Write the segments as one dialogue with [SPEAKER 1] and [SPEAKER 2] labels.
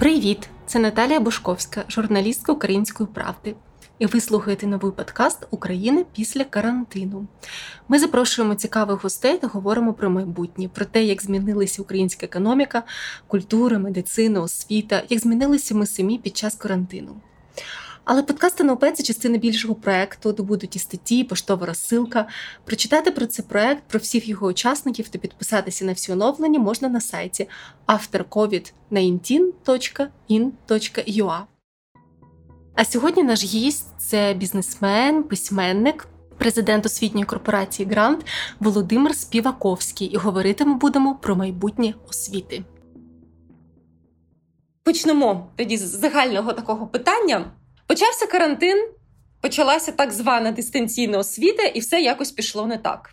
[SPEAKER 1] Привіт! Це Наталія Бушковська, журналістка Української правди. І ви слухаєте новий подкаст України після карантину. Ми запрошуємо цікавих гостей та говоримо про майбутнє, про те, як змінилася українська економіка, культура, медицина, освіта, як змінилися ми самі під час карантину. Але подкаст НОП – це частина більшого проекту, де будуть і статті, поштова розсилка. Прочитати про цей проект, про всіх його учасників та підписатися на всі оновлення можна на сайті aftercovid19.in.ua. А сьогодні наш гість це бізнесмен, письменник, президент освітньої корпорації Грант Володимир Співаковський. І говорити ми будемо про майбутнє освіти. Почнемо тоді з загального такого питання. Почався карантин, почалася так звана дистанційна освіта, і все якось пішло не так.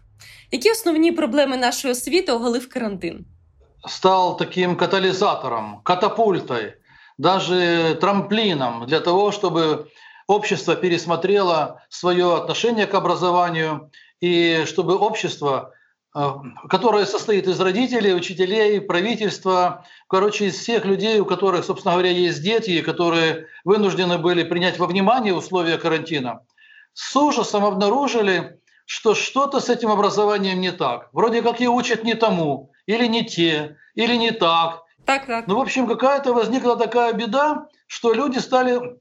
[SPEAKER 1] Які основні проблеми нашої освіти оголив карантин?
[SPEAKER 2] Стал таким катализатором, катапультой, даже трамплином для того, чтобы общество пересмотрело свое отношение к образованию и чтобы общество Э, которая состоит из родителей, учителей, правительства, короче, из всех людей, у которых, собственно говоря, есть дети, которые вынуждены были принять во внимание условия карантина, с ужасом обнаружили, что что-то с этим образованием не так. Вроде как и учат не тому, или не те, или не так.
[SPEAKER 1] Так, так.
[SPEAKER 2] Ну, в общем, какая-то возникла такая беда, что люди стали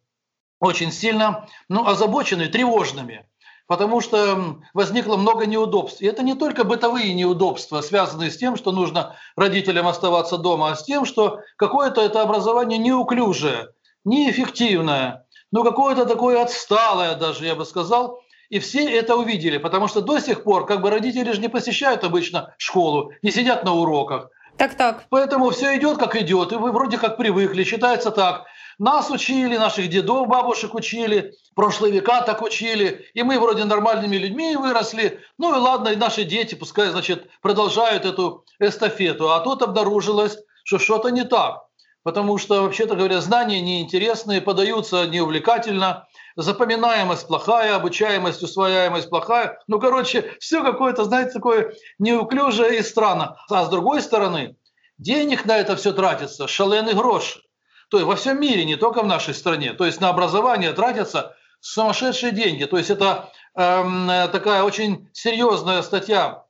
[SPEAKER 2] очень сильно ну, озабочены, тревожными потому что возникло много неудобств. И это не только бытовые неудобства, связанные с тем, что нужно родителям оставаться дома, а с тем, что какое-то это образование неуклюжее, неэффективное, ну какое-то такое отсталое даже, я бы сказал. И все это увидели, потому что до сих пор как бы родители же не посещают обычно школу, не сидят на уроках.
[SPEAKER 1] Так, так.
[SPEAKER 2] Поэтому все идет как идет, и вы вроде как привыкли, считается так. Нас учили, наших дедов, бабушек учили, прошлые века так учили, и мы вроде нормальными людьми выросли. Ну и ладно, и наши дети пускай, значит, продолжают эту эстафету. А тут обнаружилось, что что-то не так. Потому что, вообще-то говоря, знания неинтересные, подаются неувлекательно, запоминаемость плохая, обучаемость, усвояемость плохая. Ну, короче, все какое-то, знаете, такое неуклюжее и странно. А с другой стороны, денег на это все тратится, шаленый грош. То есть во всем мире, не только в нашей стране. То есть на образование тратятся сумасшедшие деньги. То есть это эм, такая очень серьезная статья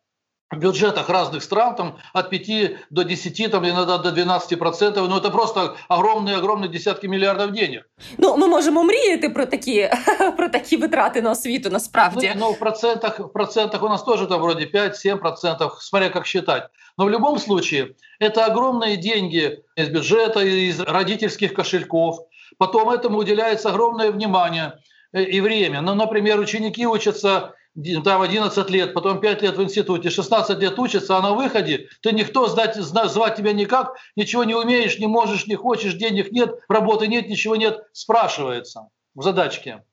[SPEAKER 2] в бюджетах разных стран там, от 5 до 10, там, иногда до 12 процентов. Ну, это просто огромные-огромные десятки мільярдів денег.
[SPEAKER 1] Ну, ми можемо мріяти про такі, про такі витрати на освіту, насправді.
[SPEAKER 2] Ну, ну в, процентах, в процентах у нас тоже там вроде 5-7 процентов, смотря как считать. Но в любом случае, это огромные деньги из бюджета, из родительских кошельков. Потом этому уделяется огромное внимание э, и время. Ну, например, ученики учатся там 11 лет, потом 5 лет в институте, 16 лет учатся, а на выходе ты никто сдать, звать тебя никак, ничего не умеешь, не можешь, не хочешь, денег нет, работы нет, ничего нет, спрашивается в задачке.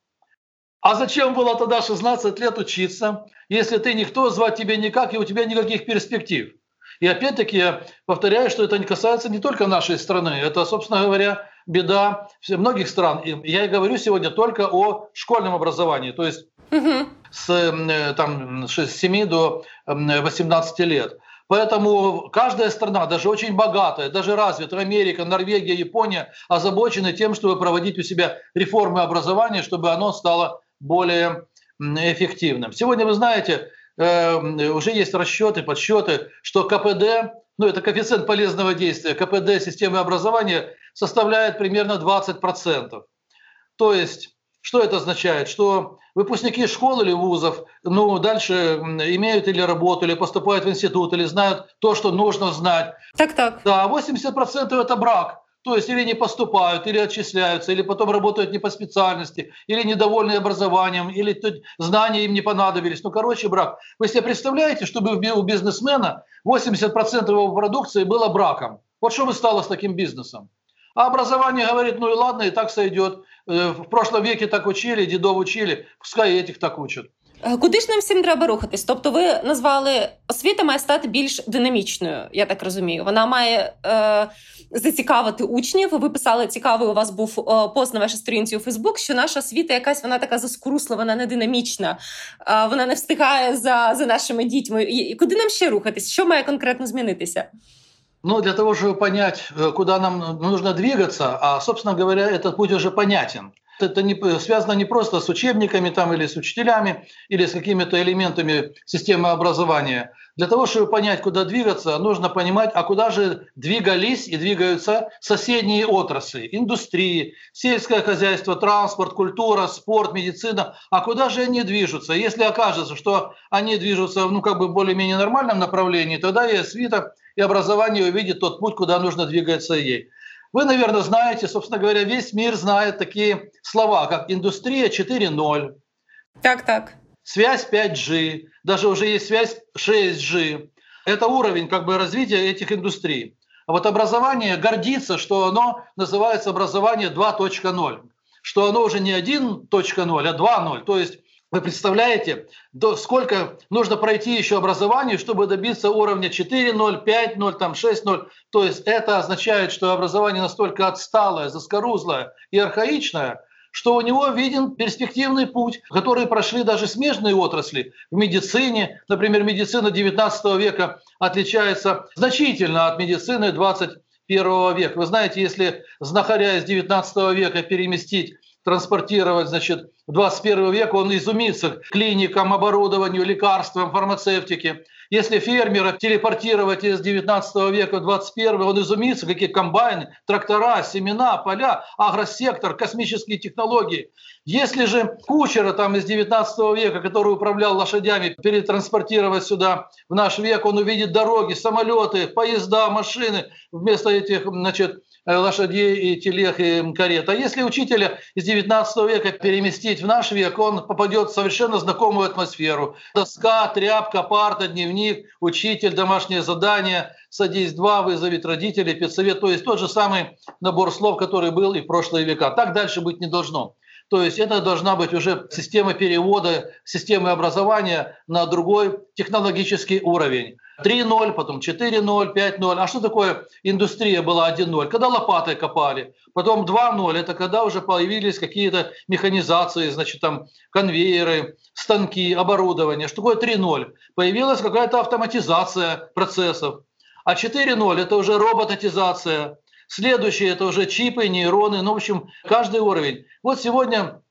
[SPEAKER 2] А зачем было тогда 16 лет учиться, если ты никто, звать тебя никак, и у тебя никаких перспектив? И опять-таки я повторяю, что это не касается не только нашей страны, это, собственно говоря, беда многих стран. И я говорю сегодня только о школьном образовании, то есть с, э, там, с 7 до 18 лет. Поэтому каждая страна, даже очень богатая, даже развитая, Америка, Норвегия, Япония, озабочены тем, чтобы проводить у себя реформы образования, чтобы оно стало более эффективным. Сегодня, вы знаете, э, уже есть расчеты, подсчеты, что КПД, ну это коэффициент полезного действия, КПД системы образования составляет примерно 20%. То есть что это означает? Что выпускники школ или вузов ну, дальше имеют или работу, или поступают в институт, или знают то, что нужно знать.
[SPEAKER 1] Так, так.
[SPEAKER 2] Да, 80% это брак. То есть или не поступают, или отчисляются, или потом работают не по специальности, или недовольны образованием, или знания им не понадобились. Ну, короче, брак. Вы себе представляете, чтобы у бизнесмена 80% его продукции было браком? Вот что бы стало с таким бизнесом? А образование говорит, ну и ладно, и так сойдет. Э, в прошлом веке так учили, дедов учили, пускай этих так учат.
[SPEAKER 1] Е, куди ж нам всім треба рухатись? Тобто, ви назвали освіта має стати більш динамічною, я так розумію. Вона має е, зацікавити учнів. Ви писали цікавий. У вас був е, пост на вашій сторінці у Фейсбук, що наша освіта якась вона така заскрусла, вона не динамічна, е, вона не встигає за, за нашими дітьми. І куди нам ще рухатись? Що має конкретно змінитися?
[SPEAKER 2] Ну, для того, чтобы понять, э, куда нам нужно двигаться, а, собственно говоря, этот путь уже понятен. Это не, связано не просто с учебниками там, или с учителями, или с какими-то элементами системы образования. Для того, чтобы понять, куда двигаться, нужно понимать, а куда же двигались и двигаются соседние отрасли, индустрии, сельское хозяйство, транспорт, культура, спорт, медицина. А куда же они движутся? Если окажется, что они движутся ну, как бы более-менее нормальном направлении, тогда и свита и образование увидит тот путь, куда нужно двигаться ей. Вы, наверное, знаете, собственно говоря, весь мир знает такие слова, как индустрия 4.0.
[SPEAKER 1] Так, так.
[SPEAKER 2] Связь 5G, даже уже есть связь 6G. Это уровень как бы развития этих индустрий. А вот образование гордится, что оно называется образование 2.0, что оно уже не 1.0, а 2.0. То есть вы представляете, до, сколько нужно пройти еще образованию, чтобы добиться уровня 4.0, 5.0, там 6.0. То есть это означает, что образование настолько отсталое, заскорузлое и архаичное, что у него виден перспективный путь, который прошли даже смежные отрасли в медицине. Например, медицина 19 века отличается значительно от медицины 21 века. Вы знаете, если знахаря из 19 века переместить транспортировать, значит, в 21 век, он изумится клиникам, оборудованию, лекарствам, фармацевтике. Если фермера телепортировать из 19 века в 21, он изумится, какие комбайны, трактора, семена, поля, агросектор, космические технологии. Если же кучера там из 19 века, который управлял лошадями, перетранспортировать сюда в наш век, он увидит дороги, самолеты, поезда, машины вместо этих, значит, лошадей и телег и карет. А если учителя из 19 века переместить в наш век, он попадет в совершенно знакомую атмосферу. Доска, тряпка, парта, дневник, учитель, домашнее задание, садись два, вызовет родителей, педсовет. То есть тот же самый набор слов, который был и в прошлые века. Так дальше быть не должно. То есть это должна быть уже система перевода, системы образования на другой технологический уровень. 3.0, потом 4.0, 5.0. А что такое индустрия была 1.0? Когда лопатой копали. Потом 2.0, это когда уже появились какие-то механизации, значит, там конвейеры, станки, оборудование. Что такое 3.0? Появилась какая-то автоматизация процессов. А 4.0 это уже робототизация. Следующее это уже чипы, нейроны, ну, в общем, каждый уровень. Вот сегодня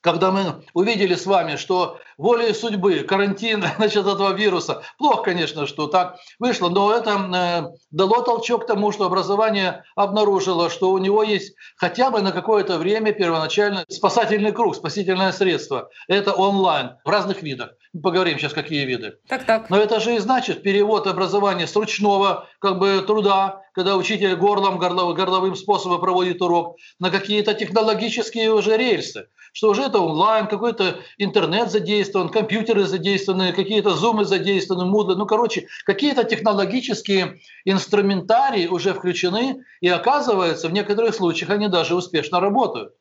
[SPEAKER 2] когда мы увидели с вами, что волей судьбы, карантин значит, этого вируса, плохо, конечно, что так вышло, но это э, дало толчок к тому, что образование обнаружило, что у него есть хотя бы на какое-то время первоначально спасательный круг, спасительное средство. Это онлайн в разных видах. Поговорим сейчас, какие виды.
[SPEAKER 1] Так, так.
[SPEAKER 2] Но это же и значит перевод образования с ручного как бы, труда, когда учитель горлом, горловым способом проводит урок, на какие-то технологические уже рельсы что уже это онлайн, какой-то интернет задействован, компьютеры задействованы, какие-то зумы задействованы, мудлы. Ну, короче, какие-то технологические инструментарии уже включены, и оказывается, в некоторых случаях они даже успешно работают.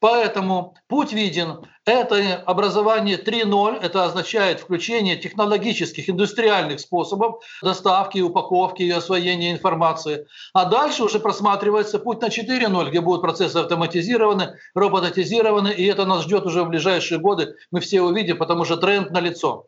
[SPEAKER 2] Поэтому путь виден. Это образование 3.0, это означает включение технологических, индустриальных способов доставки, упаковки и освоения информации. А дальше уже просматривается путь на 4.0, где будут процессы автоматизированы, роботизированы, и это нас ждет уже в ближайшие годы. Мы все увидим, потому что тренд налицо.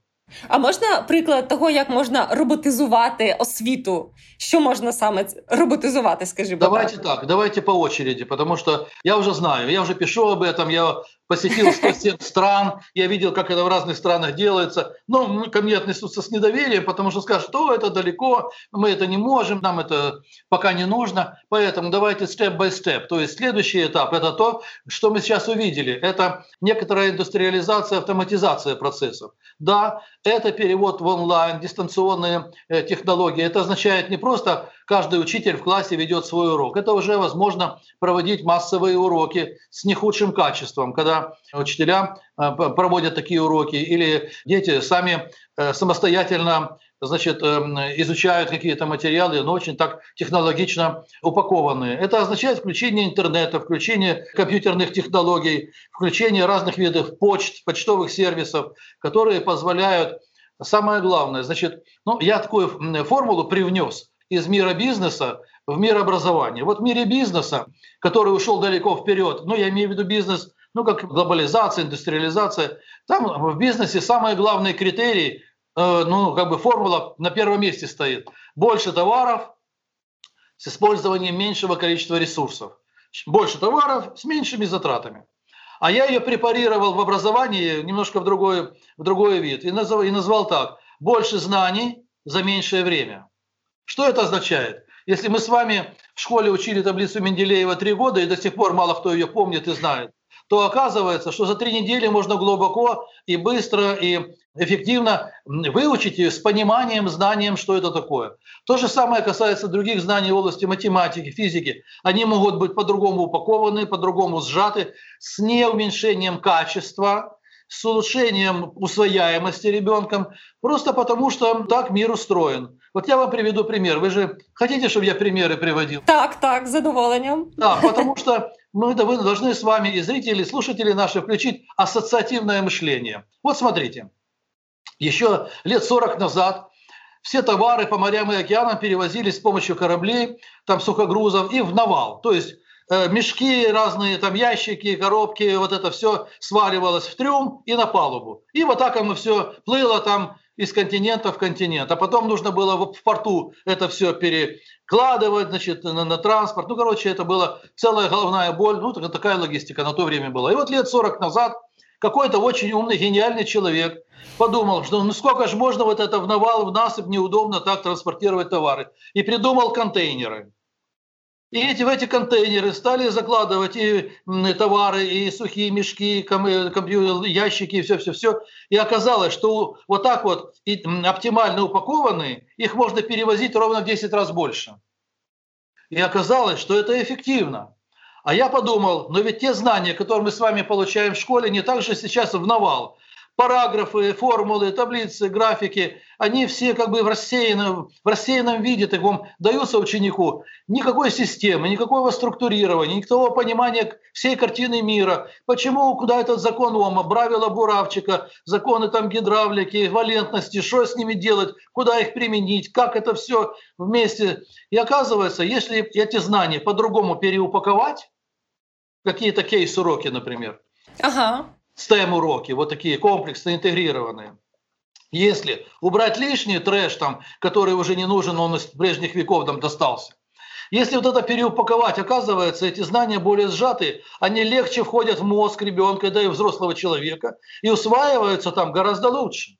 [SPEAKER 1] А можна приклад того, як можна роботизувати освіту? Що можна саме роботизувати, скажімо
[SPEAKER 2] Давайте так. так, давайте по очереди, потому что я уже знаю, я уже пишу об этом, я посетил 107 стран, я видел, как это в разных странах делается. Но ко мне отнесутся с недоверием, потому что скажут, что это далеко, мы это не можем, нам это пока не нужно. Поэтому давайте step. То есть следующий этап – это то, что мы сейчас увидели. Это некоторая индустриализация, автоматизация процессов. Да, это перевод в онлайн, дистанционные э, технологии. Это означает не просто каждый учитель в классе ведет свой урок. Это уже возможно проводить массовые уроки с не худшим качеством, когда учителя э, проводят такие уроки или дети сами э, самостоятельно значит, эм, изучают какие-то материалы, но очень так технологично упакованные. Это означает включение интернета, включение компьютерных технологий, включение разных видов почт, почтовых сервисов, которые позволяют Самое главное, значит, ну, я такую формулу привнес из мира бизнеса в мир образования. Вот в мире бизнеса, который ушел далеко вперед, ну, я имею в виду бизнес, ну, как глобализация, индустриализация, там в бизнесе самый главный критерий, э, ну, как бы формула на первом месте стоит. Больше товаров с использованием меньшего количества ресурсов. Больше товаров с меньшими затратами. А я ее препарировал в образовании немножко в другой, в другой вид и назвал, и назвал так. Больше знаний за меньшее время. Что это означает? Если мы с вами в школе учили таблицу Менделеева три года, и до сих пор мало кто ее помнит и знает, то оказывается, что за три недели можно глубоко и быстро и эффективно выучить ее с пониманием, знанием, что это такое. То же самое касается других знаний в области математики, физики. Они могут быть по-другому упакованы, по-другому сжаты, с неуменьшением качества, с улучшением усвояемости ребенком, просто потому что так мир устроен. Вот я вам приведу пример. Вы же хотите, чтобы я примеры приводил?
[SPEAKER 1] Так, так, с задоволеннем.
[SPEAKER 2] Да, потому что мы должны с вами и зрители, и слушатели наши включить ассоциативное мышление. Вот смотрите, еще лет 40 назад все товары по морям и океанам перевозились с помощью кораблей, там сухогрузов и в навал. То есть мешки разные, там ящики, коробки, вот это все сваливалось в трюм и на палубу. И вот так оно все плыло там из континента в континент. А потом нужно было в порту это все перекладывать, значит, на, на транспорт. Ну, короче, это была целая головная боль. Ну, такая логистика на то время была. И вот лет 40 назад какой-то очень умный, гениальный человек подумал, что ну сколько же можно вот это в навал, в насыпь неудобно так транспортировать товары. И придумал контейнеры. И эти, в эти контейнеры стали закладывать и товары, и сухие мешки, компьютер, ящики, и все-все-все. И оказалось, что вот так вот и оптимально упакованные, их можно перевозить ровно в 10 раз больше. И оказалось, что это эффективно. А я подумал, но ведь те знания, которые мы с вами получаем в школе, не так же сейчас в навал параграфы, формулы, таблицы, графики, они все как бы в рассеянном, в рассеянном виде таком даются ученику. Никакой системы, никакого структурирования, никакого понимания всей картины мира. Почему, куда этот закон Ома, правила Буравчика, законы там гидравлики, валентности, что с ними делать, куда их применить, как это все вместе. И оказывается, если эти знания по-другому переупаковать, какие-то кейс-уроки, например, ага STEM-уроки, вот такие комплексно интегрированные. Если убрать лишний трэш, там, который уже не нужен, он из прежних веков там достался. Если вот это переупаковать, оказывается, эти знания более сжатые, они легче входят в мозг ребенка, да и взрослого человека, и усваиваются там гораздо лучше.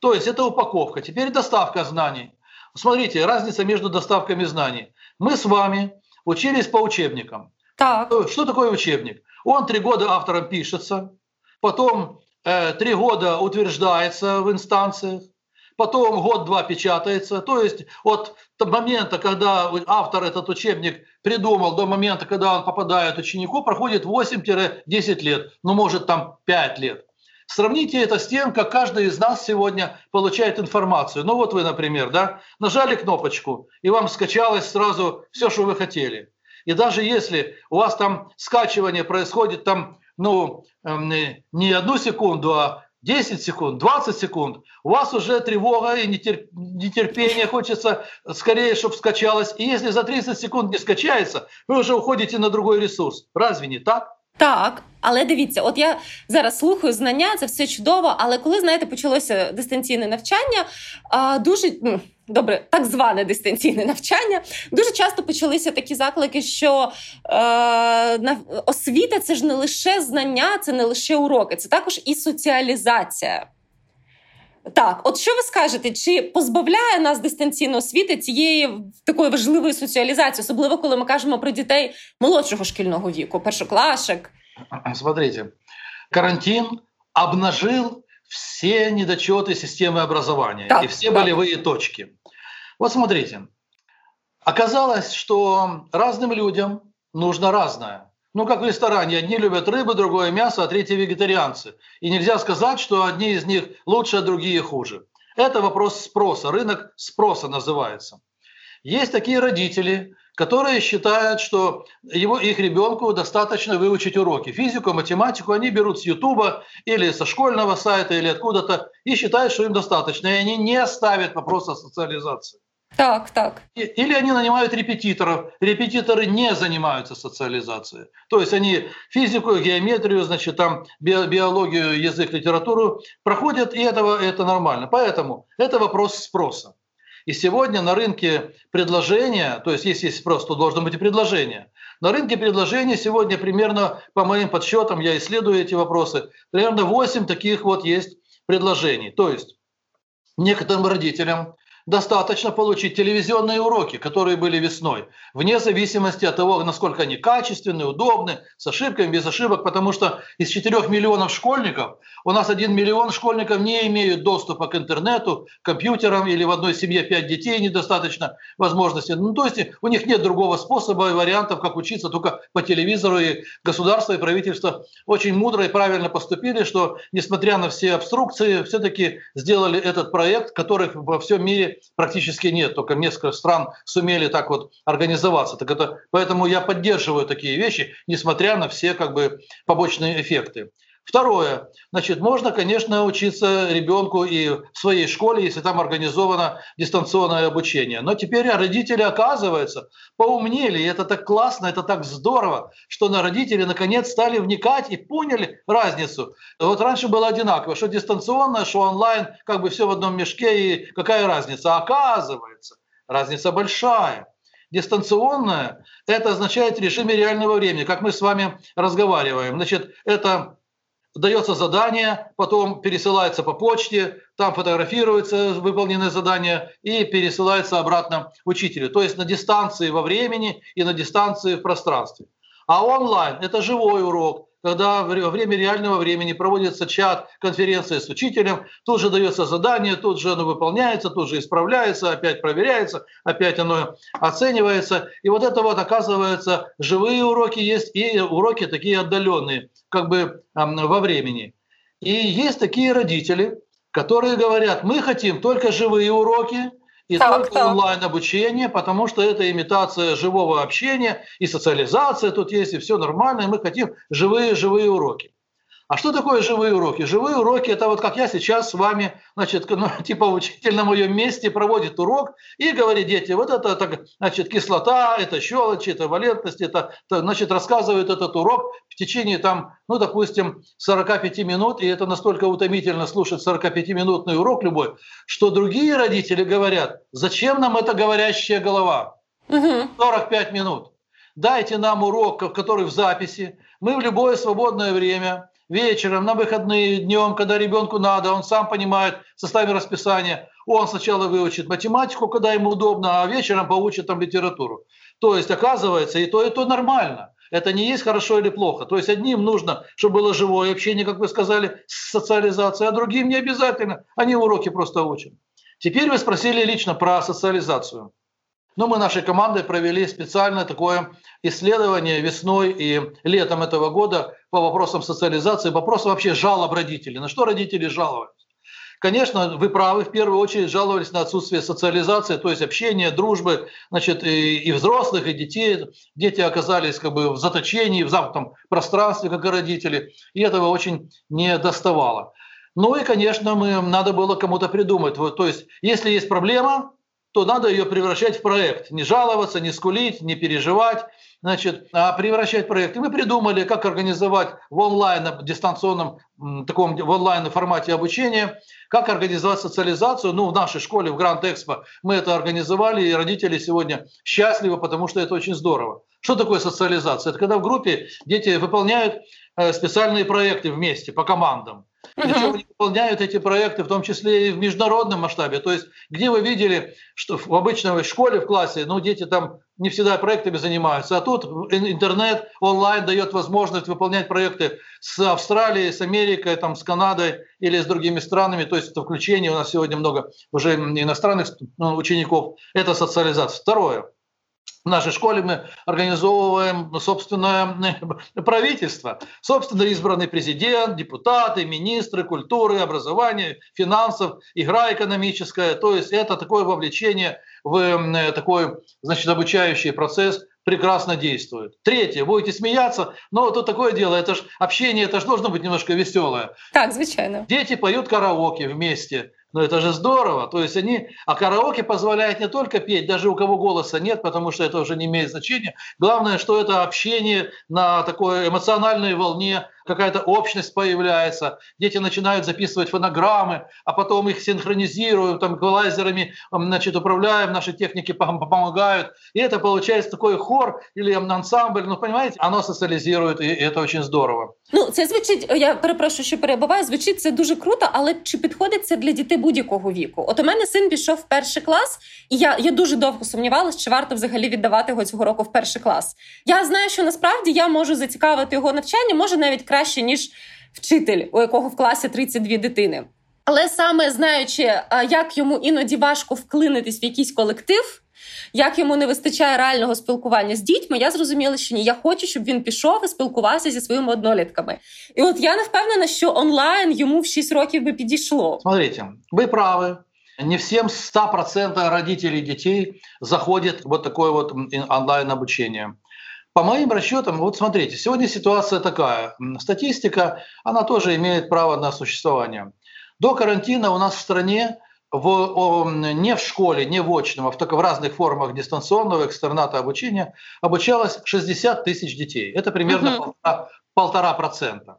[SPEAKER 2] То есть это упаковка. Теперь доставка знаний. Смотрите, разница между доставками знаний. Мы с вами учились по учебникам. Так. Что такое учебник? Он три года автором пишется, потом э, три года утверждается в инстанциях, потом год-два печатается. То есть от момента, когда автор этот учебник придумал, до момента, когда он попадает ученику, проходит 8-10 лет, ну может там 5 лет. Сравните это с тем, как каждый из нас сегодня получает информацию. Ну вот вы, например, да, нажали кнопочку, и вам скачалось сразу все, что вы хотели. И даже если у вас там скачивание происходит там ну, эм, не одну секунду, а 10 секунд, 20 секунд, у вас уже тревога и нетерпение, хочется скорее, чтобы скачалось. И если за 30 секунд не скачается, вы уже уходите на другой ресурс. Разве не так?
[SPEAKER 1] Так, але дивіться, от я зараз слухаю знання, це все чудово. Але коли знаєте, почалося дистанційне навчання, дуже ну, добре, так зване дистанційне навчання, дуже часто почалися такі заклики, що е, освіта це ж не лише знання, це не лише уроки, це також і соціалізація. Так, от що ви скажете, чи позбавляє нас дистанційна освіти цієї такої важливої соціалізації, особливо коли ми кажемо про дітей молодшого шкільного віку, першоклашек?
[SPEAKER 2] Смотрите, карантин обнажил все недочеты системы образования так, и все так. болевые точки. Вот смотрите, оказалось, что разным людям нужно разное. Ну, как в ресторане. Одни любят рыбу, другое мясо, а третьи вегетарианцы. И нельзя сказать, что одни из них лучше, а другие хуже. Это вопрос спроса, рынок спроса называется. Есть такие родители, которые считают, что его, их ребенку достаточно выучить уроки. Физику, математику они берут с Ютуба или со школьного сайта или откуда-то и считают, что им достаточно. И они не ставят вопрос о социализации.
[SPEAKER 1] Так, так.
[SPEAKER 2] Или они нанимают репетиторов. Репетиторы не занимаются социализацией. То есть они физику, геометрию, значит, там биологию, язык, литературу проходят, и этого, это нормально. Поэтому это вопрос спроса. И сегодня на рынке предложения, то есть если есть спрос, то должно быть и предложение. На рынке предложения сегодня примерно, по моим подсчетам, я исследую эти вопросы, примерно 8 таких вот есть предложений. То есть некоторым родителям достаточно получить телевизионные уроки, которые были весной, вне зависимости от того, насколько они качественные, удобны, с ошибками, без ошибок, потому что из 4 миллионов школьников у нас 1 миллион школьников не имеют доступа к интернету, к компьютерам или в одной семье 5 детей недостаточно возможности. Ну, то есть у них нет другого способа и вариантов, как учиться только по телевизору. И государство и правительство очень мудро и правильно поступили, что несмотря на все обструкции, все-таки сделали этот проект, которых во всем мире практически нет, только несколько стран сумели так вот организоваться. Так это, поэтому я поддерживаю такие вещи, несмотря на все как бы побочные эффекты. Второе, значит, можно, конечно, учиться ребенку и в своей школе, если там организовано дистанционное обучение. Но теперь родители, оказывается, поумнели, и это так классно, это так здорово, что на родители наконец стали вникать и поняли разницу. Вот раньше было одинаково, что дистанционное, что онлайн, как бы все в одном мешке, и какая разница? Оказывается, разница большая. Дистанционное – это означает режиме реального времени, как мы с вами разговариваем. Значит, это дается задание, потом пересылается по почте, там фотографируется выполненное задание и пересылается обратно учителю. То есть на дистанции во времени и на дистанции в пространстве. А онлайн – это живой урок, когда во время реального времени проводится чат, конференция с учителем, тут же дается задание, тут же оно выполняется, тут же исправляется, опять проверяется, опять оно оценивается. И вот это вот оказывается, живые уроки есть и уроки такие отдаленные, как бы во времени. И есть такие родители, которые говорят, мы хотим только живые уроки, и так, только так. онлайн-обучение, потому что это имитация живого общения, и социализация тут есть, и все нормально, и мы хотим живые-живые уроки. А что такое живые уроки? Живые уроки – это вот как я сейчас с вами, значит, ну, типа учитель на моем месте проводит урок и говорит, дети, вот это, так, значит, кислота, это щелочь, это валентность, это, это, значит, рассказывает этот урок в течение, там, ну, допустим, 45 минут, и это настолько утомительно слушать 45-минутный урок любой, что другие родители говорят, зачем нам эта говорящая голова? 45 минут. Дайте нам урок, который в записи. Мы в любое свободное время вечером, на выходные, днем, когда ребенку надо, он сам понимает составе расписания, он сначала выучит математику, когда ему удобно, а вечером получит там литературу. То есть, оказывается, и то, и то нормально. Это не есть хорошо или плохо. То есть одним нужно, чтобы было живое общение, как вы сказали, социализация, а другим не обязательно. Они уроки просто учат. Теперь вы спросили лично про социализацию. Но мы нашей командой провели специальное такое исследование весной и летом этого года по вопросам социализации, вопросам вообще жалоб родителей. На что родители жаловались? Конечно, вы правы, в первую очередь жаловались на отсутствие социализации, то есть общения, дружбы, значит, и, и взрослых, и детей. Дети оказались как бы в заточении, в замкнутом пространстве, как и родители, и этого очень не доставало. Ну и, конечно, мы, надо было кому-то придумать. Вот, то есть, если есть проблема, то надо ее превращать в проект. Не жаловаться, не скулить, не переживать, значит, а превращать в проект. И мы придумали, как организовать в онлайн, дистанционном таком в онлайн формате обучения, как организовать социализацию. Ну, в нашей школе, в Гранд Экспо, мы это организовали, и родители сегодня счастливы, потому что это очень здорово. Что такое социализация? Это когда в группе дети выполняют э, специальные проекты вместе, по командам. Причем они выполняют эти проекты, в том числе и в международном масштабе. То есть, где вы видели, что в обычной школе, в классе, ну, дети там не всегда проектами занимаются, а тут интернет, онлайн дает возможность выполнять проекты с Австралией, с Америкой, там, с Канадой или с другими странами. То есть, это включение, у нас сегодня много уже иностранных ну, учеников. Это социализация. Второе. В нашей школе мы организовываем собственное правительство, собственно избранный президент, депутаты, министры культуры, образования, финансов, игра экономическая. То есть это такое вовлечение в такой значит, обучающий процесс прекрасно действует. Третье, будете смеяться, но тут такое дело, это же общение, это же должно быть немножко веселое.
[SPEAKER 1] Так, звичайно.
[SPEAKER 2] Дети поют караоке вместе. Но это же здорово. То есть они... А караоке позволяет не только петь, даже у кого голоса нет, потому что это уже не имеет значения. Главное, что это общение на такой эмоциональной волне, какая-то общность появляется, дети начинают записывать фонограммы, а потом их синхронизируют, там эквалайзерами значит, управляем, наши техники помогают. И это получается такой хор или ансамбль, ну, понимаете, оно социализирует, и это очень здорово.
[SPEAKER 1] Ну, це звучить, я перепрошую, що перебуваю, звучить це дуже круто, але чи підходить це для дітей будь-якого віку? От у мене син пішов в перший клас, і я я дуже довго сумнівалася, чи варто взагалі віддавати його цього року в перший клас. Я знаю, що насправді я можу зацікавити його навчання, може навіть краще, ніж вчитель, у якого в класі 32 дитини. Але саме знаючи, як йому іноді важко вклинитись в якийсь колектив, як йому не вистачає реального спілкування з дітьми, я зрозуміла, що ні, я хочу, щоб він пішов і спілкувався зі своїми однолітками. І от я не впевнена, що онлайн йому в 6 років би підійшло.
[SPEAKER 2] Смотрите, ви праві. Не всем 100% родителей детей заходит вот такое вот онлайн-обучение. По моим расчетам, вот смотрите, сегодня ситуация такая. Статистика, она тоже имеет право на существование. До карантина у нас в стране в, не в школе, не в очном, а в, только в разных формах дистанционного экстерната обучения обучалось 60 тысяч детей. Это примерно полтора процента.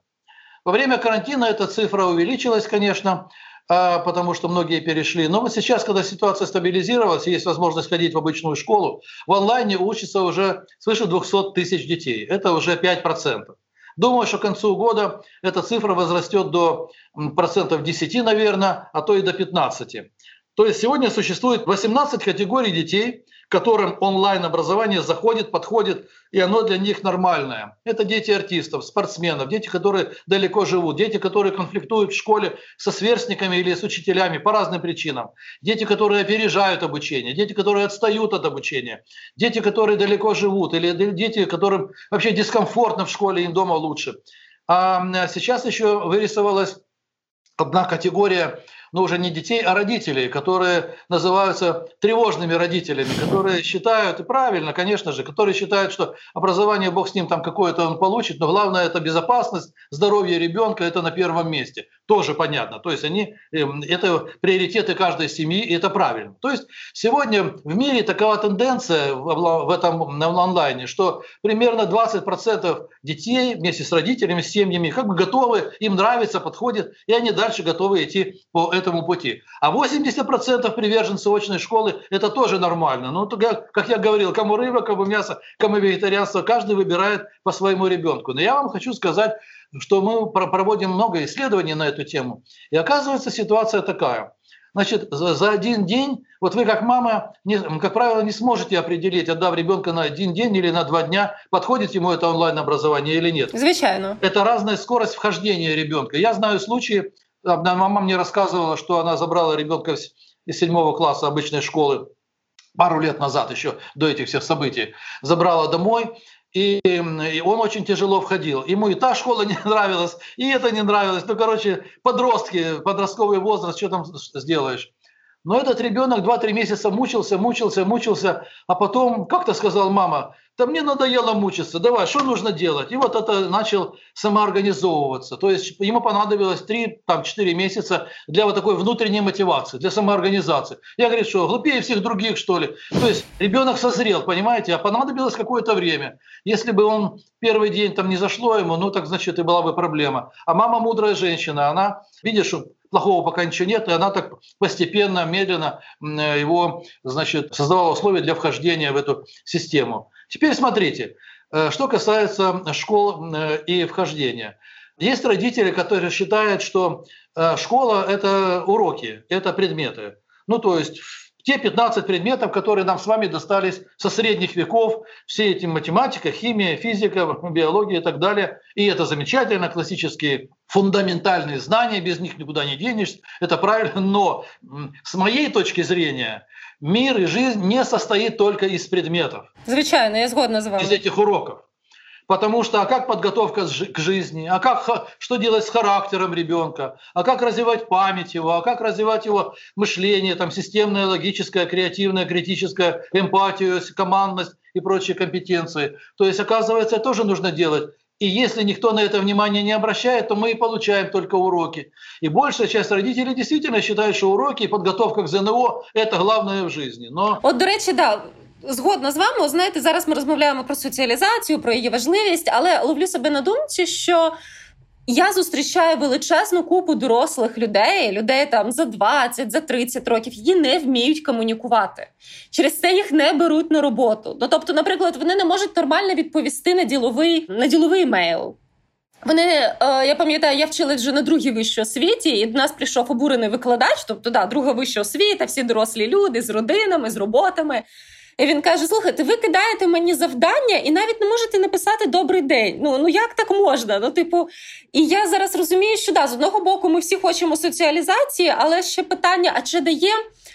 [SPEAKER 2] Во время карантина эта цифра увеличилась, конечно, потому что многие перешли. Но вот сейчас, когда ситуация стабилизировалась, есть возможность ходить в обычную школу, в онлайне учится уже свыше 200 тысяч детей. Это уже 5%. Думаю, что к концу года эта цифра возрастет до процентов 10, наверное, а то и до 15. То есть сегодня существует 18 категорий детей, которым онлайн-образование заходит, подходит, и оно для них нормальное. Это дети артистов, спортсменов, дети, которые далеко живут, дети, которые конфликтуют в школе со сверстниками или с учителями по разным причинам, дети, которые опережают обучение, дети, которые отстают от обучения, дети, которые далеко живут, или дети, которым вообще дискомфортно в школе, им дома лучше. А сейчас еще вырисовалась одна категория но уже не детей, а родителей, которые называются тревожными родителями, которые считают, и правильно, конечно же, которые считают, что образование, бог с ним, там какое-то он получит, но главное это безопасность, здоровье ребенка, это на первом месте. Тоже понятно. То есть они, эм, это приоритеты каждой семьи, и это правильно. То есть сегодня в мире такова тенденция в этом онлайне, что примерно 20% детей вместе с родителями, с семьями как бы готовы, им нравится, подходит, и они дальше готовы идти по этому пути. А 80% приверженцев очной школы – это тоже нормально. Ну, как я говорил, кому рыба, кому мясо, кому вегетарианство, каждый выбирает по своему ребенку. Но я вам хочу сказать, что мы проводим много исследований на эту тему. И оказывается, ситуация такая. Значит, за, за один день, вот вы как мама, не, как правило, не сможете определить, отдав ребенка на один день или на два дня, подходит ему это онлайн-образование или нет.
[SPEAKER 1] Звичайно.
[SPEAKER 2] Это разная скорость вхождения ребенка. Я знаю случаи, Мама мне рассказывала, что она забрала ребенка из седьмого класса обычной школы пару лет назад, еще до этих всех событий. Забрала домой, и, и он очень тяжело входил. Ему и та школа не нравилась, и это не нравилось. Ну, короче, подростки, подростковый возраст, что там сделаешь? Но этот ребенок 2-3 месяца мучился, мучился, мучился, а потом как-то сказал мама, да мне надоело мучиться, давай, что нужно делать? И вот это начал самоорганизовываться. То есть ему понадобилось 3-4 месяца для вот такой внутренней мотивации, для самоорганизации. Я говорю, что глупее всех других, что ли? То есть ребенок созрел, понимаете, а понадобилось какое-то время. Если бы он первый день там не зашло ему, ну так значит и была бы проблема. А мама мудрая женщина, она, видишь, плохого пока ничего нет, и она так постепенно, медленно его, значит, создавала условия для вхождения в эту систему. Теперь смотрите, э, что касается школ э, и вхождения. Есть родители, которые считают, что э, школа – это уроки, это предметы. Ну, то есть те 15 предметов, которые нам с вами достались со средних веков, все эти математика, химия, физика, биология и так далее. И это замечательно, классические фундаментальные знания, без них никуда не денешься, это правильно, но с моей точки зрения мир и жизнь не состоит только из предметов.
[SPEAKER 1] Звичайно, я згодна з вами.
[SPEAKER 2] Из этих уроков. Потому что а как подготовка к жизни, а как, что делать с характером ребенка, а как развивать память его, а как развивать его мышление, там, системное, логическое, креативное, критическое, эмпатию, командность и прочие компетенции. То есть, оказывается, тоже нужно делать. И если никто на это внимание не обращает, то мы и получаем только уроки. И большая часть родителей действительно считает, что уроки и подготовка к ЗНО – это главное в жизни.
[SPEAKER 1] Но... Вот, до речі, да, згодна з вами. Знаєте, зараз ми розмовляємо про соціалізацію, про її важливість, але ловлю себе на думці, що. Я зустрічаю величезну купу дорослих людей, людей там за 20, за 30 років, які не вміють комунікувати. Через це їх не беруть на роботу. Ну, тобто, наприклад, вони не можуть нормально відповісти на діловий на діловий мейл. Вони, е, я пам'ятаю, я вчилась вже на другій вищій освіті, і до нас прийшов обурений викладач, тобто да, друга вища освіта, всі дорослі люди з родинами, з роботами. І він каже: Слухайте, ви кидаєте мені завдання і навіть не можете написати добрий день. Ну ну як так можна? Ну, типу, і я зараз розумію, що да, з одного боку ми всі хочемо соціалізації, але ще питання: а чи дає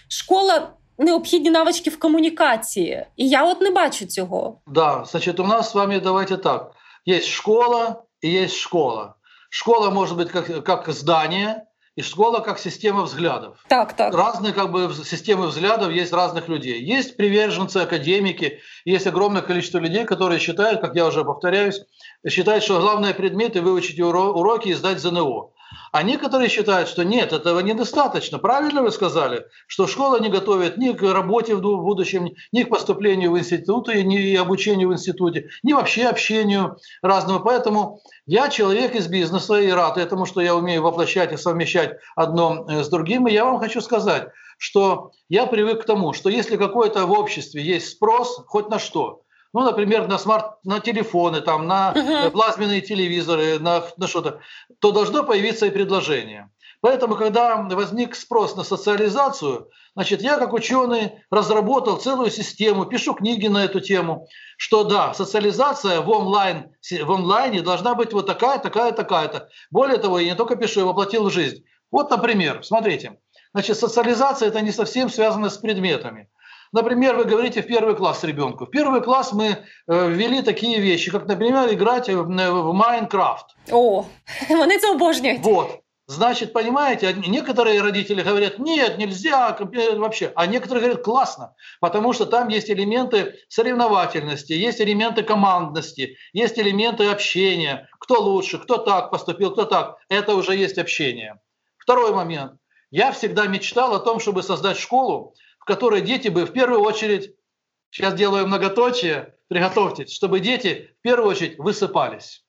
[SPEAKER 1] школа? Необхідні навички в комунікації, і я от не бачу цього.
[SPEAKER 2] Да, значить, у нас з вами давайте так: є школа і є школа. Школа може бути як, як здання, и школа как система взглядов.
[SPEAKER 1] Так, так.
[SPEAKER 2] Разные как бы системы взглядов есть разных людей. Есть приверженцы, академики, есть огромное количество людей, которые считают, как я уже повторяюсь, считают, что главное предметы выучить уроки и сдать ЗНО. А некоторые считают, что нет, этого недостаточно. Правильно вы сказали, что школа не готовит ни к работе в будущем, ни к поступлению в институт, ни обучению в институте, ни вообще общению разного. Поэтому я человек из бизнеса и рад этому, что я умею воплощать и совмещать одно э, с другим. И я вам хочу сказать, что я привык к тому, что если какой-то в обществе есть спрос хоть на что, ну, например, на смарт, на телефоны, там, на uh-huh. плазменные телевизоры, на, на что-то, то должно появиться и предложение. Поэтому, когда возник спрос на социализацию, значит, я как ученый разработал целую систему, пишу книги на эту тему, что да, социализация в, онлайн, в онлайне должна быть вот такая, такая, такая-то. Более того, я не только пишу, я воплотил в жизнь. Вот, например, смотрите, значит, социализация это не совсем связано с предметами. Например, вы говорите в первый класс ребенку. В первый класс мы э, ввели такие вещи, как, например, играть в, в Майнкрафт.
[SPEAKER 1] О, вони це обожнюють.
[SPEAKER 2] Вот. Значит, понимаете, некоторые родители говорят, нет, нельзя э, вообще, а некоторые говорят, классно, потому что там есть элементы соревновательности, есть элементы командности, есть элементы общения, кто лучше, кто так поступил, кто так. Это уже есть общение. Второй момент. Я всегда мечтал о том, чтобы создать школу, в которой дети бы в первую очередь, сейчас делаю многоточие, приготовьтесь, чтобы дети в первую очередь высыпались.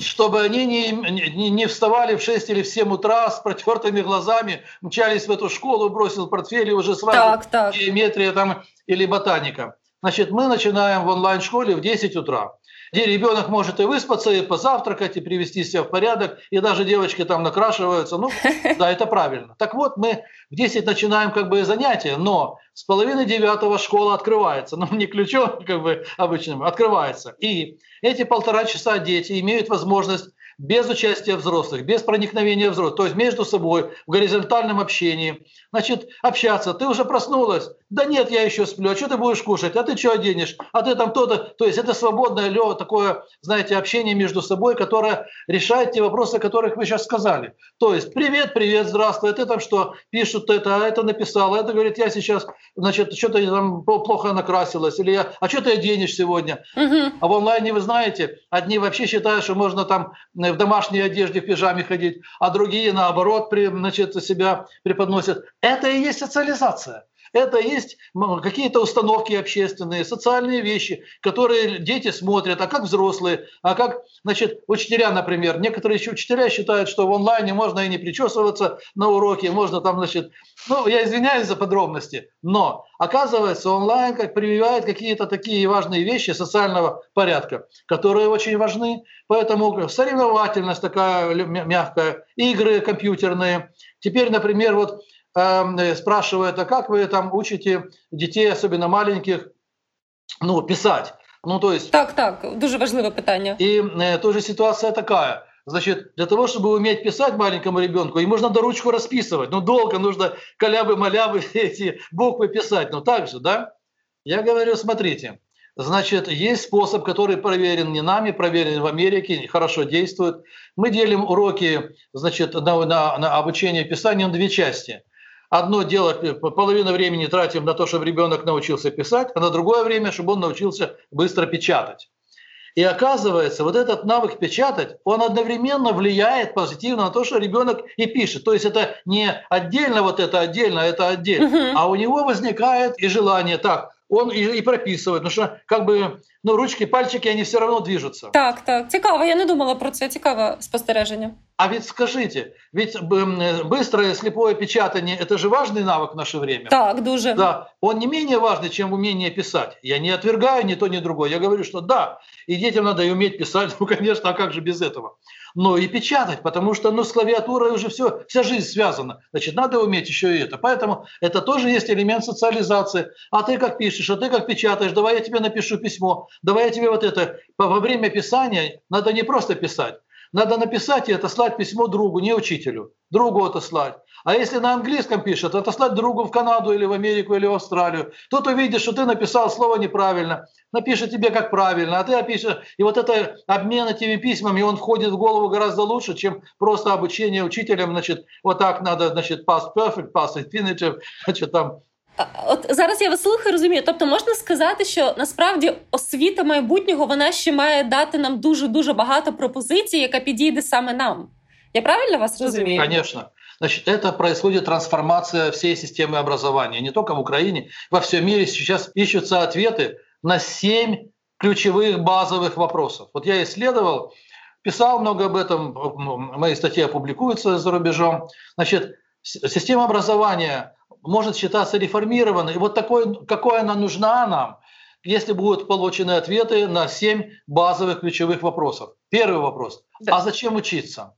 [SPEAKER 2] Чтобы они не, не, не вставали в 6 или в 7 утра с протертыми глазами, мчались в эту школу, бросил портфель и уже сразу так, так. геометрия там или ботаника. Значит, мы начинаем в онлайн-школе в 10 утра где ребенок может и выспаться, и позавтракать, и привести себя в порядок, и даже девочки там накрашиваются. Ну, да, это правильно. Так вот, мы в 10 начинаем как бы занятия, но с половины девятого школа открывается. Ну, не ключом как бы обычным, открывается. И эти полтора часа дети имеют возможность без участия взрослых, без проникновения взрослых, то есть между собой, в горизонтальном общении, значит, общаться. Ты уже проснулась? Да нет, я еще сплю. А что ты будешь кушать? А ты что оденешь? А ты там то-то. То есть это свободное такое, знаете, общение между собой, которое решает те вопросы, о которых вы сейчас сказали. То есть привет, привет, здравствуй. А ты там что? Пишут это, а это написал. А это говорит, я сейчас, значит, что-то там плохо накрасилась. Или я, а что ты оденешь сегодня? Угу. А в онлайне, вы знаете, одни вообще считают, что можно там Э, в домашней одежде, в пижаме ходить, а другие, наоборот, при, значит, себя преподносят. Это и есть социализация. Это есть какие-то установки общественные, социальные вещи, которые дети смотрят, а как взрослые, а как, значит, учителя, например. Некоторые еще учителя считают, что в онлайне можно и не причесываться на уроке, можно там, значит, ну, я извиняюсь за подробности, но оказывается, онлайн как прививает какие-то такие важные вещи социального порядка, которые очень важны. Поэтому соревновательность такая мягкая, игры компьютерные. Теперь, например, вот э, спрашивают, а как вы там учите детей, особенно маленьких, ну, писать? Ну, то есть...
[SPEAKER 1] Так, так, дуже важливе питання.
[SPEAKER 2] И э, тоже ситуация такая. Значит, для того, чтобы уметь писать маленькому ребенку, ему нужно ручку расписывать. Ну, долго нужно калябы-малябы эти буквы писать. Ну, так же, да? Я говорю, смотрите, значит, есть способ, который проверен не нами, проверен в Америке, хорошо действует. Мы делим уроки, значит, на, на, на обучение писанию на две части. Одно дело, половину времени тратим на то, чтобы ребенок научился писать, а на другое время, чтобы он научился быстро печатать. И оказывается, вот этот навык печатать, он одновременно влияет позитивно на то, что ребенок и пишет. То есть это не отдельно вот это отдельно, это отдельно, а у него возникает и желание, так, он и, и прописывает, потому что как бы ну, ручки, пальчики, они все равно движутся.
[SPEAKER 1] Так, так. Цікаво, я не думала про це. Цікаве спостереження.
[SPEAKER 2] А ведь скажите, ведь быстрое слепое печатание – это же важный навык в наше время.
[SPEAKER 1] Так, дуже.
[SPEAKER 2] Да, он не менее важный, чем умение писать. Я не отвергаю ни то, ни другое. Я говорю, что да, и детям надо и уметь писать, ну, конечно, а как же без этого? но и печатать, потому что ну, с клавиатурой уже все, вся жизнь связана. Значит, надо уметь еще и это. Поэтому это тоже есть элемент социализации. А ты как пишешь, а ты как печатаешь, давай я тебе напишу письмо, давай я тебе вот это. Во время писания надо не просто писать, надо написать и отослать письмо другу, не учителю, другу отослать. А если на английском пишет, отослать другу в Канаду или в Америку или в Австралию. Тут увидишь, что ты написал слово неправильно, напишет тебе как правильно, а ты опишешь. И вот это обмен этими письмами, он входит в голову гораздо лучше, чем просто обучение учителям, значит, вот так надо, значит, past perfect, past infinitive, значит, там
[SPEAKER 1] От зараз я вас слухаю, розумію. Тобто можна сказати, що насправді освіта майбутнього вона ще має дати нам дуже дуже багато пропозицій, яка підійде саме нам. Я правильно вас розумію?
[SPEAKER 2] Конечно. Значит, это происходит трансформация всей системы образования. Не только в Украине, во всем мире сейчас ищутся ответы на семь ключевых базовых вопросов. Вот я исследовал, писал много об этом, мои статьи опубликуются за рубежом. Значит, система образования может считаться реформированной. И вот такой, какой она нужна нам, если будут получены ответы на семь базовых ключевых вопросов. Первый вопрос. Да. А зачем учиться?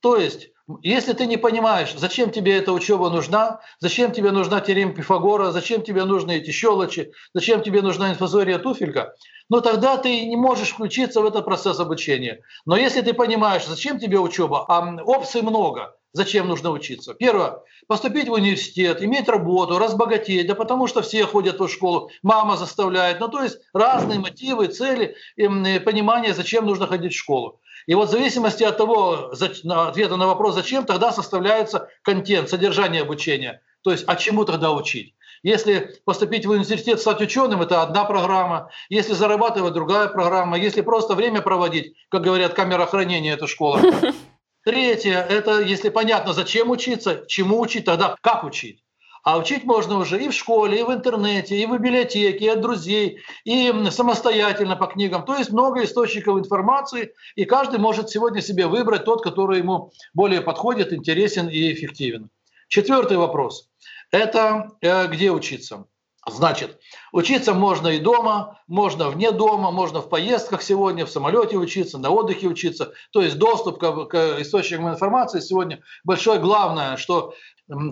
[SPEAKER 2] То есть, если ты не понимаешь, зачем тебе эта учеба нужна, зачем тебе нужна теорема Пифагора, зачем тебе нужны эти щелочи, зачем тебе нужна инфазория туфелька, ну тогда ты не можешь включиться в этот процесс обучения. Но если ты понимаешь, зачем тебе учеба, а опций много, Зачем нужно учиться? Первое, поступить в университет, иметь работу, разбогатеть, да потому что все ходят в школу, мама заставляет. Ну, то есть разные мотивы, цели, и понимание, зачем нужно ходить в школу. И вот в зависимости от того, ответа на вопрос «зачем», тогда составляется контент, содержание обучения. То есть, а чему тогда учить? Если поступить в университет, стать ученым, это одна программа. Если зарабатывать, другая программа. Если просто время проводить, как говорят, камера хранения – это школа. Третье – это, если понятно, зачем учиться, чему учить, тогда как учить. А учить можно уже и в школе, и в интернете, и в библиотеке, и от друзей, и самостоятельно по книгам. То есть много источников информации, и каждый может сегодня себе выбрать тот, который ему более подходит, интересен и эффективен. Четвертый вопрос – это э, где учиться. Значит, учиться можно и дома, можно вне дома, можно в поездках сегодня, в самолете учиться, на отдыхе учиться. То есть доступ к, к источникам информации сегодня большое. Главное, что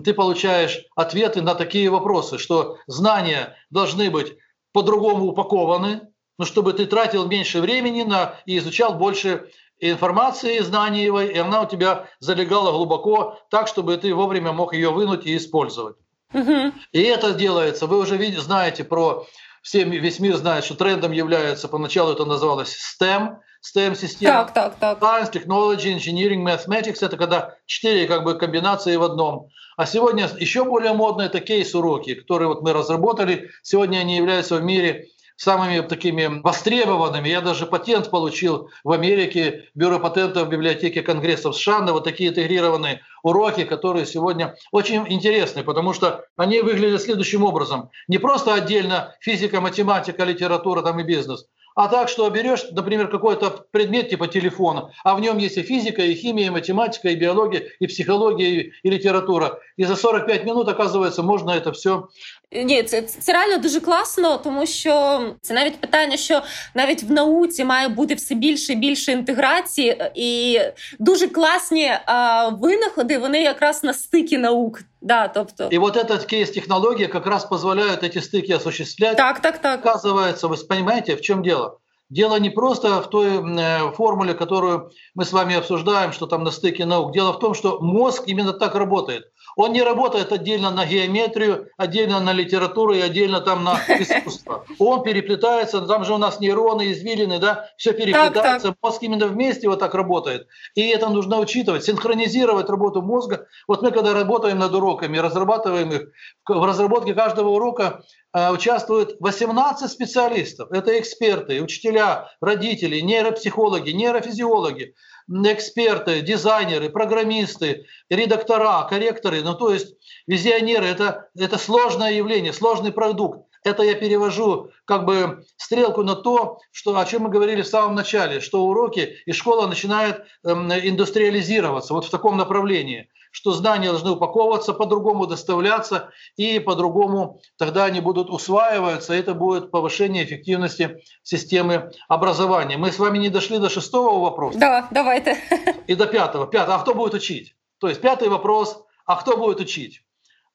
[SPEAKER 2] ты получаешь ответы на такие вопросы, что знания должны быть по-другому упакованы, но чтобы ты тратил меньше времени на, и изучал больше информации, знаний, и она у тебя залегала глубоко, так, чтобы ты вовремя мог ее вынуть и использовать. И это делается, вы уже видите, знаете про, все, весь мир знает, что трендом является, поначалу это называлось STEM, STEM-система.
[SPEAKER 1] Так, так, так.
[SPEAKER 2] Science, Technology, Engineering, Mathematics – это когда четыре как бы комбинации в одном. А сегодня еще более модно – это кейс-уроки, которые вот мы разработали. Сегодня они являются в мире самыми такими востребованными. Я даже патент получил в Америке, бюро патентов в библиотеке Конгресса в США на вот такие интегрированные уроки, которые сегодня очень интересны, потому что они выглядят следующим образом. Не просто отдельно физика, математика, литература там и бизнес, а так, что берешь, например, какой-то предмет типа телефона, а в нем есть и физика, и химия, и математика, и биология, и психология, и, и литература. И за 45 минут, оказывается, можно это все
[SPEAKER 1] Ні, це це реально дуже класно, тому що це навіть питання, що навіть в науці має бути все більше і більше інтеграції, і дуже класні а, винаходи. Вони якраз на стикі наук. Да, тобто.
[SPEAKER 2] И вот этот кейс технологии как раз позволяет эти стыки осуществлять.
[SPEAKER 1] Так, так, так.
[SPEAKER 2] Оказывается, вы понимаете, в чем дело? Дело не просто в той э, формуле, которую мы с вами обсуждаем, что там на стыке наук. Дело в том, что мозг именно так работает. Он не работает отдельно на геометрию, отдельно на литературу и отдельно там на искусство. Он переплетается, там же у нас нейроны, извилины, да, все переплетается. Так, так. Мозг именно вместе вот так работает. И это нужно учитывать, синхронизировать работу мозга. Вот мы когда работаем над уроками, разрабатываем их, в разработке каждого урока участвуют 18 специалистов. Это эксперты, учителя, родители, нейропсихологи, нейрофизиологи, эксперты, дизайнеры, программисты, редактора, корректоры. Ну, то есть визионеры это, – это сложное явление, сложный продукт. Это я перевожу как бы стрелку на то, что, о чем мы говорили в самом начале, что уроки и школа начинает эм, индустриализироваться вот в таком направлении – что знания должны упаковываться, по-другому доставляться, и по-другому тогда они будут усваиваться, это будет повышение эффективности системы образования. Мы с вами не дошли до шестого вопроса.
[SPEAKER 1] Да, давайте.
[SPEAKER 2] И до пятого. Пятого. А кто будет учить? То есть пятый вопрос, а кто будет учить?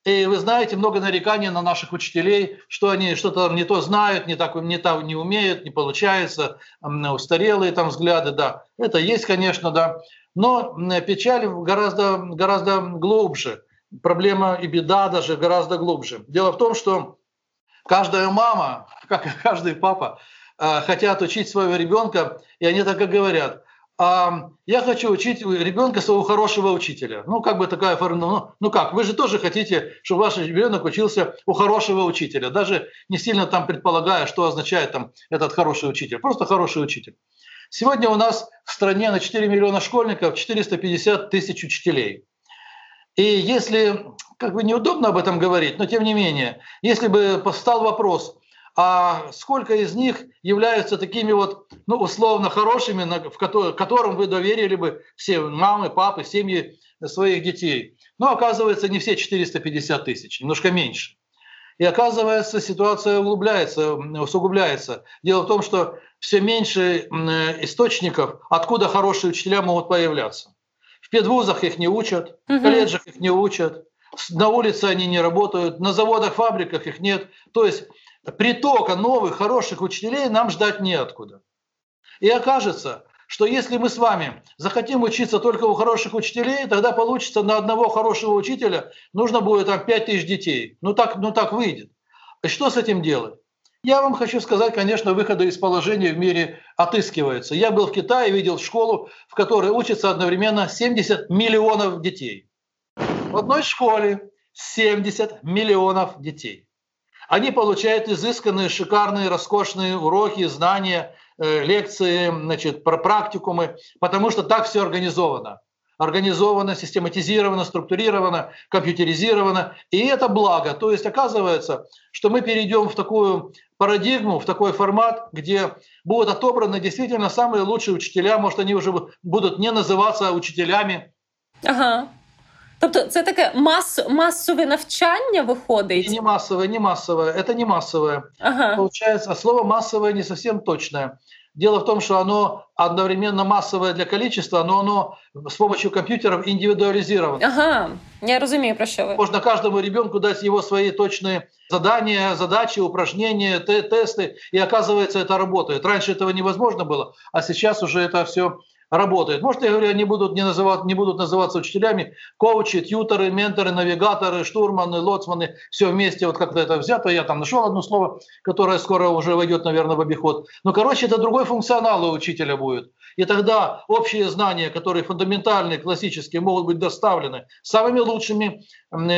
[SPEAKER 2] И вы знаете, много нареканий на наших учителей, что они что-то не то знают, не так не, так, не умеют, не получается, устарелые там взгляды, да. Это есть, конечно, да. Но печаль гораздо, гораздо глубже. Проблема и беда даже гораздо глубже. Дело в том, что каждая мама, как и каждый папа, э, хотят учить своего ребенка, и они так и говорят. А я хочу учить ребенка своего хорошего учителя. Ну, как бы такая форма. Ну, ну как, вы же тоже хотите, чтобы ваш ребенок учился у хорошего учителя, даже не сильно там предполагая, что означает там этот хороший учитель. Просто хороший учитель. Сегодня у нас в стране на 4 миллиона школьников 450 тысяч учителей. И если, как бы неудобно об этом говорить, но тем не менее, если бы встал вопрос, а сколько из них являются такими вот, ну, условно хорошими, в которым вы доверили бы все мамы, папы, семьи своих детей. Но оказывается, не все 450 тысяч, немножко меньше. И оказывается, ситуация углубляется, усугубляется. Дело в том, что все меньше источников, откуда хорошие учителя могут появляться. В педвузах их не учат, в колледжах их не учат, на улице они не работают, на заводах, фабриках их нет. То есть притока новых хороших учителей нам ждать неоткуда. И окажется, что если мы с вами захотим учиться только у хороших учителей, тогда получится на одного хорошего учителя нужно будет там 5 тысяч детей. Ну так, ну так выйдет. И что с этим делать? Я вам хочу сказать, конечно, выходы из положения в мире отыскиваются. Я был в Китае, видел школу, в которой учатся одновременно 70 миллионов детей. В одной школе 70 миллионов детей. Они получают изысканные, шикарные, роскошные уроки, знания, лекции, значит, про практикумы, потому что так все организовано организовано, систематизировано, структурировано, компьютеризировано. И это благо. То есть оказывается, что мы перейдем в такую парадигму, в такой формат, где будут отобраны действительно самые лучшие учителя. Может, они уже будут не называться учителями.
[SPEAKER 1] Ага. Тобто це таке мас, масове навчання виходить?
[SPEAKER 2] Не массовое, не массовое. Это не массовое. Ага. Получается, слово массовое не совсем точное. Дело в том, что оно одновременно массовое для количества, но оно с помощью компьютеров индивидуализировано.
[SPEAKER 1] Ага, я разумею, про що ви.
[SPEAKER 2] Можно каждому ребенку дать его свои точные задания, задачи, упражнения, тесты, и оказывается, это работает. Раньше этого невозможно было, а сейчас уже это все работает. Может, я говорю, они будут не, называть, не будут называться учителями, коучи, тьютеры, менторы, навигаторы, штурманы, лоцманы, все вместе, вот как-то это взято. Я там нашел одно слово, которое скоро уже войдет, наверное, в обиход. Но, короче, это другой функционал у учителя будет. И тогда общие знания, которые фундаментальные, классические, могут быть доставлены самыми лучшими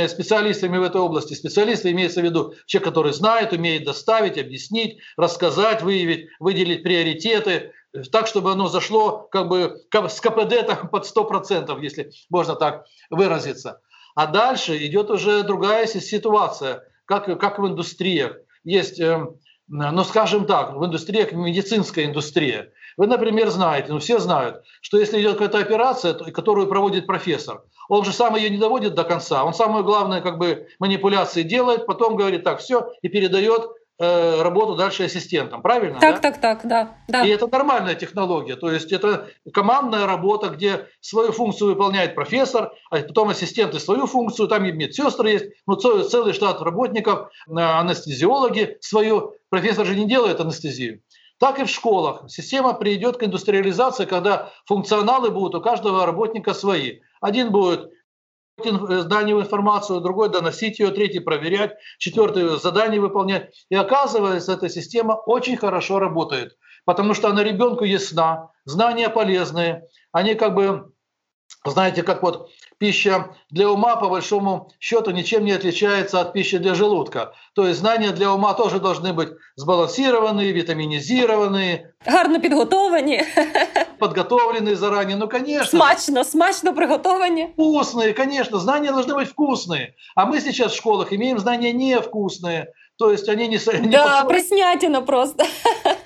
[SPEAKER 2] специалистами в этой области. Специалисты имеется в виду человек, который знает, умеет доставить, объяснить, рассказать, выявить, выделить приоритеты, так, чтобы оно зашло как бы с КПД там, под 100%, если можно так выразиться. А дальше идет уже другая ситуация, как, как в индустриях. Есть, эм, ну скажем так, в индустриях медицинская индустрия. Вы, например, знаете, ну все знают, что если идет какая-то операция, которую проводит профессор, он же сам ее не доводит до конца, он самое главное как бы манипуляции делает, потом говорит так, все, и передает Э, работу дальше ассистентом, правильно?
[SPEAKER 1] Так, да? так, так, да, да.
[SPEAKER 2] И это нормальная технология, то есть это командная работа, где свою функцию выполняет профессор, а потом ассистенты свою функцию, там и медсестры есть, ну целый штат работников, э, анестезиологи свою. Профессор же не делает анестезию. Так и в школах. Система придет к индустриализации, когда функционалы будут у каждого работника свои. Один будет данную информацию, другой доносить ее, третий проверять, четвертый задание выполнять. И оказывается, эта система очень хорошо работает, потому что она ребенку ясна, знания полезные, они как бы знаете, как вот пища для ума по большому счету ничем не отличается от пищи для желудка. То есть знания для ума тоже должны быть сбалансированные, витаминизированные.
[SPEAKER 1] Гарно підготовані.
[SPEAKER 2] Подготовленные заранее, ну конечно.
[SPEAKER 1] Смачно, смачно приготовані.
[SPEAKER 2] Вкусные, конечно, знания должны быть вкусные. А мы сейчас в школах имеем знания невкусные. То есть они не,
[SPEAKER 1] не Да, подсоль... просто.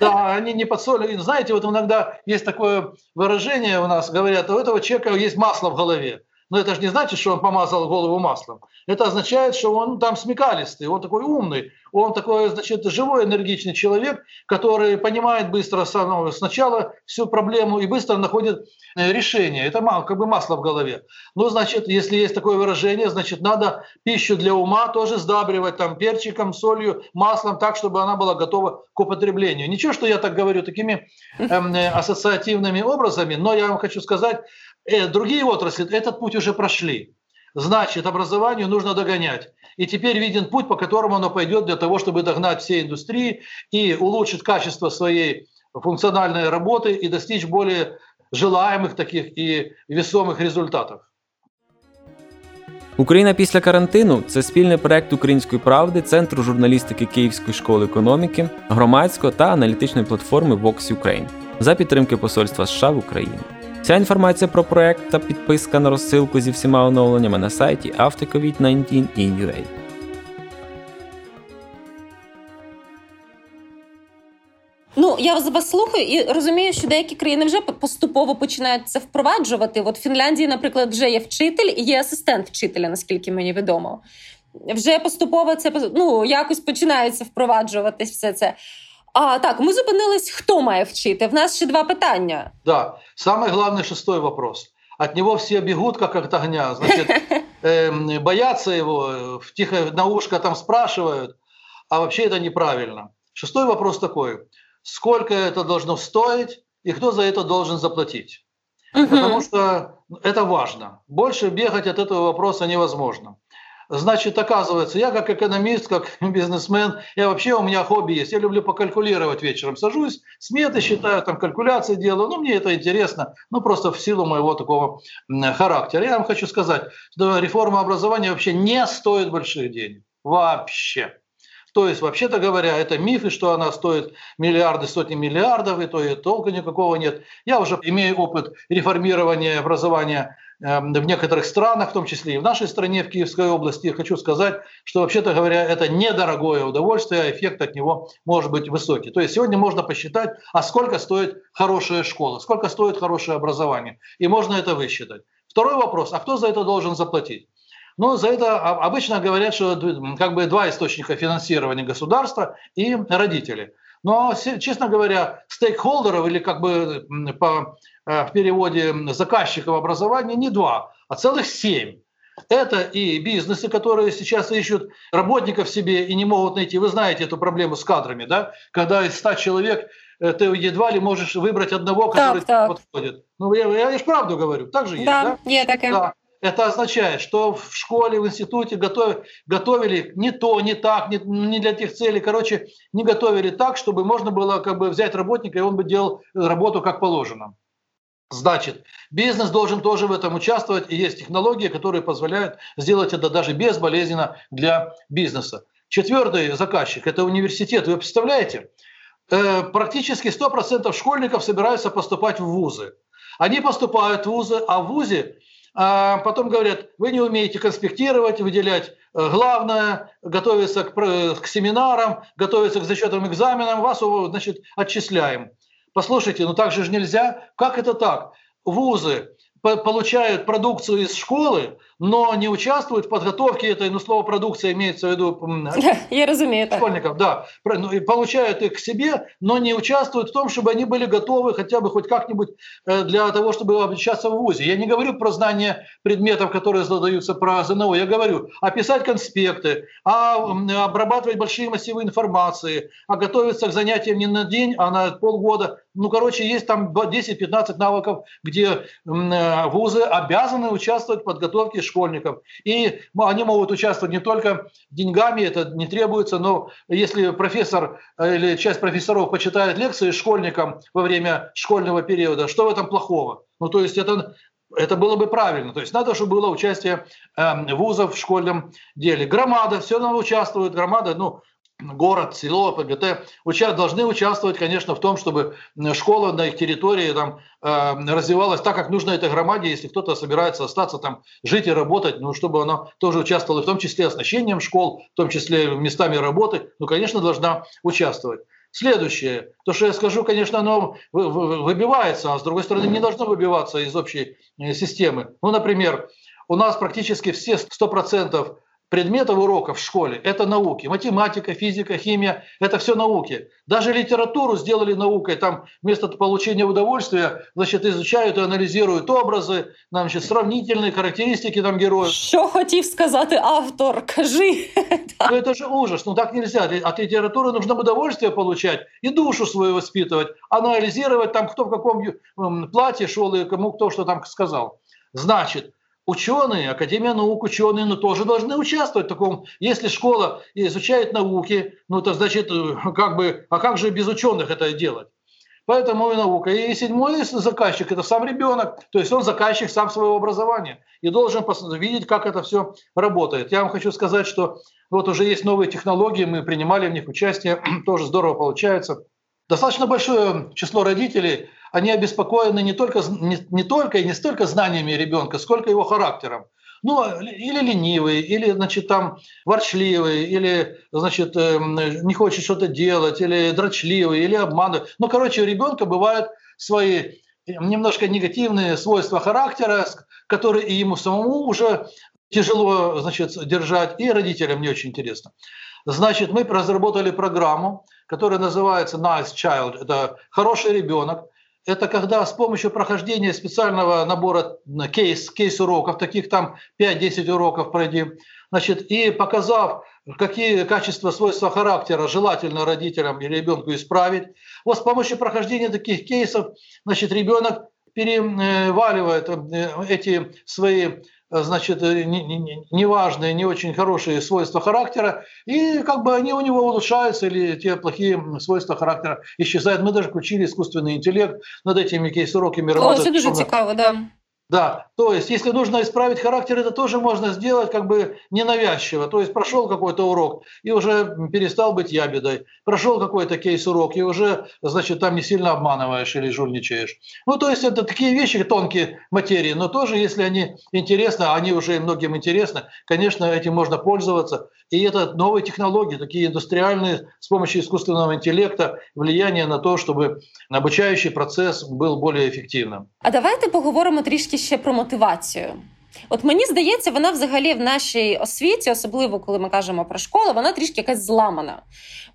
[SPEAKER 2] Да, они не подсолены. Знаете, вот иногда есть такое выражение у нас, говорят, у этого человека есть масло в голове. Но это же не значит, что он помазал голову маслом. Это означает, что он там смекалистый, он такой умный, он такой, значит, живой, энергичный человек, который понимает быстро сначала всю проблему и быстро находит э, решение. Это как бы масло в голове. Ну, значит, если есть такое выражение, значит, надо пищу для ума тоже сдабривать там перчиком, солью, маслом, так, чтобы она была готова к употреблению. Ничего, что я так говорю такими эм, э, ассоциативными образами, но я вам хочу сказать, э, другие отрасли этот путь уже прошли. Значит, образованию нужно догонять. И теперь виден путь, по которому оно пойдет для того, чтобы догнать все индустрии и улучшить качество своей функциональной работы и достичь более желаемых таких і весомих результатів.
[SPEAKER 3] Україна після карантину це спільний проект Української правди, Центру журналістики Київської школи економіки, громадського та аналітичної платформи Vox Ukraine за підтримки Посольства США в Україні. Вся інформація про проект та підписка на розсилку зі всіма оновленнями на сайті автоcovid19in.ua.
[SPEAKER 1] Ну, я вас слухаю і розумію, що деякі країни вже поступово починають це впроваджувати. От в Фінляндії, наприклад, вже є вчитель і є асистент вчителя, наскільки мені відомо. Вже поступово це ну, якось починається впроваджуватись все це. А так, ми зупинились, хто має вчити? В нас ще два питання.
[SPEAKER 2] Да. Самый главный шестой вопрос. От него все бегут, как от огня. Значит, э, боятся его, в тихо на ушко там спрашивают, а вообще это неправильно. Шестой вопрос такой. Сколько это должно стоить и кто за это должен заплатить? Угу. Потому что это важно. Больше бегать от этого вопроса невозможно. Значит, оказывается, я как экономист, как бизнесмен, я вообще, у меня хобби есть, я люблю покалькулировать вечером. Сажусь, сметы считаю, там калькуляции делаю, ну, мне это интересно, ну, просто в силу моего такого характера. Я вам хочу сказать, что реформа образования вообще не стоит больших денег. Вообще. То есть, вообще-то говоря, это мифы, что она стоит миллиарды, сотни миллиардов, и то и толка никакого нет. Я уже имею опыт реформирования образования в некоторых странах, в том числе и в нашей стране, в Киевской области. хочу сказать, что, вообще-то говоря, это недорогое удовольствие, а эффект от него может быть высокий. То есть сегодня можно посчитать, а сколько стоит хорошая школа, сколько стоит хорошее образование. И можно это высчитать. Второй вопрос, а кто за это должен заплатить? Но за это обычно говорят, что как бы два источника финансирования государства и родители. Но, честно говоря, стейкхолдеров или как бы по, в переводе заказчиков образования не два, а целых семь. Это и бизнесы, которые сейчас ищут работников себе и не могут найти. Вы знаете эту проблему с кадрами, да? Когда из 100 человек э, ты едва ли можешь выбрать одного, который так, так. подходит. Ну, я, я, я же правду говорю, так же есть, да?
[SPEAKER 1] Да, я такая.
[SPEAKER 2] Да. Это означает, что в школе, в институте готов, готовили не то, не так, не, не для тех целей. Короче, не готовили так, чтобы можно было как бы взять работника, и он бы делал работу как положено. Значит, бизнес должен тоже в этом участвовать, и есть технологии, которые позволяют сделать это даже безболезненно для бизнеса. Четвертый заказчик – это университет. Вы представляете? Э, практически 100% школьников собираются поступать в вузы. Они поступают в вузы, а в вузе а потом говорят, вы не умеете конспектировать, выделять э, главное, готовиться к, к семинарам, готовиться к зачетным экзаменам, вас значит, отчисляем. Послушайте, ну так же нельзя. Как это так? Вузы получают продукцию из школы, но не участвуют в подготовке этой, ну, слово продукция имеется в виду
[SPEAKER 1] Я разумею,
[SPEAKER 2] школьников, да, ну, и получают их к себе, но не участвуют в том, чтобы они были готовы хотя бы хоть как-нибудь э, для того, чтобы обучаться в ВУЗе. Я не говорю про знание предметов, которые задаются про ЗНО, я говорю описать конспекты, а обрабатывать большие массивы информации, а готовиться к занятиям не на день, а на полгода. Ну, короче, есть там 10-15 навыков, где э, вузы обязаны участвовать в подготовке школьников. И они могут участвовать не только деньгами, это не требуется, но если профессор э, или часть профессоров почитает лекции школьникам во время школьного периода, что в этом плохого? Ну, то есть это это было бы правильно. То есть надо, чтобы было участие э, вузов в школьном деле. Громада, все равно участвует. Громада, ну, город, село, ПГТ уча должны участвовать, конечно, в том, чтобы школа на их территории там, э, развивалась так, как нужно этой громаде, если кто-то собирается остаться там, жить и работать, ну, чтобы она тоже участвовала, в том числе оснащением школ, в том числе местами работы, ну, конечно, должна участвовать. Следующее, то, что я скажу, конечно, оно выбивается, а с другой стороны не должно выбиваться из общей э, системы. Ну, например, у нас практически все 100% предметов уроков в школе – это науки. Математика, физика, химия – это все науки. Даже литературу сделали наукой. Там вместо получения удовольствия значит, изучают и анализируют образи, значит, сравнительные характеристики там героев.
[SPEAKER 1] Що хотів сказати автор? Кажи.
[SPEAKER 2] Ну, это же ужас. Ну так нельзя. От литературы нужно удовольствие получать и душу свою воспитывать, анализировать там, кто в каком платье шел и кому кто что там сказал. Значит, ученые, Академия наук, ученые, ну, тоже должны участвовать в таком. Если школа изучает науки, ну, то значит, э, как бы, а как же без ученых это делать? Поэтому и наука. И седьмой заказчик – это сам ребенок. То есть он заказчик сам своего образования и должен видеть, как это все работает. Я вам хочу сказать, что вот уже есть новые технологии, мы принимали в них участие, тоже здорово получается. Достаточно большое число родителей они обеспокоены не только, не, не только и не столько знаниями ребенка, сколько его характером. Ну, или ленивый, или, значит, там ворчливый, или, значит, эм, не хочет что-то делать, или дрочливый, или обманывает. Ну, короче, у ребенка бывают свои немножко негативные свойства характера, которые и ему самому уже тяжело, значит, держать, и родителям не очень интересно. Значит, мы разработали программу, которая называется Nice Child. Это хороший ребенок это когда с помощью прохождения специального набора кейс, кейс-уроков, таких там 5-10 уроков пройди, значит, и показав, какие качества, свойства характера желательно родителям или ребенку исправить, вот с помощью прохождения таких кейсов, значит, ребенок переваливает э, эти свои значит, э, неважные, не, очень хорошие свойства характера, и как бы они у него улучшаются, или те плохие свойства характера исчезают. Мы даже включили искусственный интеллект над этими кейс-уроками.
[SPEAKER 1] О, це дуже цікаво, да.
[SPEAKER 2] Да, то есть, если нужно исправить характер, это тоже можно сделать как бы ненавязчиво. То есть, прошел какой-то урок и уже перестал быть ябедой. Прошел какой-то кейс-урок и уже, значит, там не сильно обманываешь или жульничаешь. Ну, то есть, это такие вещи, тонкие материи, но тоже, если они интересны, а они уже многим интересны, конечно, этим можно пользоваться. И это новые технологии, такие индустриальные, с помощью искусственного интеллекта, влияние на то, чтобы обучающий процесс был более эффективным.
[SPEAKER 1] А давайте поговоримо трішки трішки ще про мотивацію. От мені здається, вона взагалі в нашій освіті, особливо коли ми кажемо про школу, вона трішки якась зламана.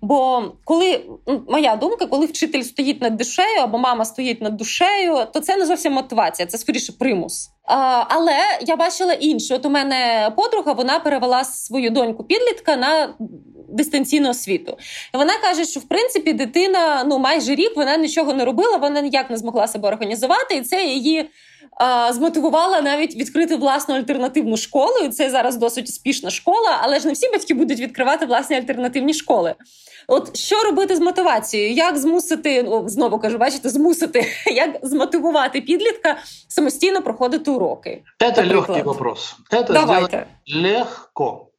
[SPEAKER 1] Бо коли ну, моя думка, коли вчитель стоїть над душею або мама стоїть над душею, то це не зовсім мотивація, це скоріше примус. Але я бачила інше. От у мене подруга вона перевела свою доньку підлітка на дистанційну освіту. І Вона каже, що в принципі дитина ну майже рік вона нічого не робила, вона ніяк не змогла себе організувати, і це її змотивувала навіть відкрити власну альтернативну школу. І Це зараз досить успішна школа, але ж не всі батьки будуть відкривати власні альтернативні школи. От що робити з мотивацією? Як змусити, ну, знову кажу, бачите, змусити, як змотивувати підлітка самостійно проходити уроки?
[SPEAKER 2] Це легкий вопрос. Це Давайте. легко.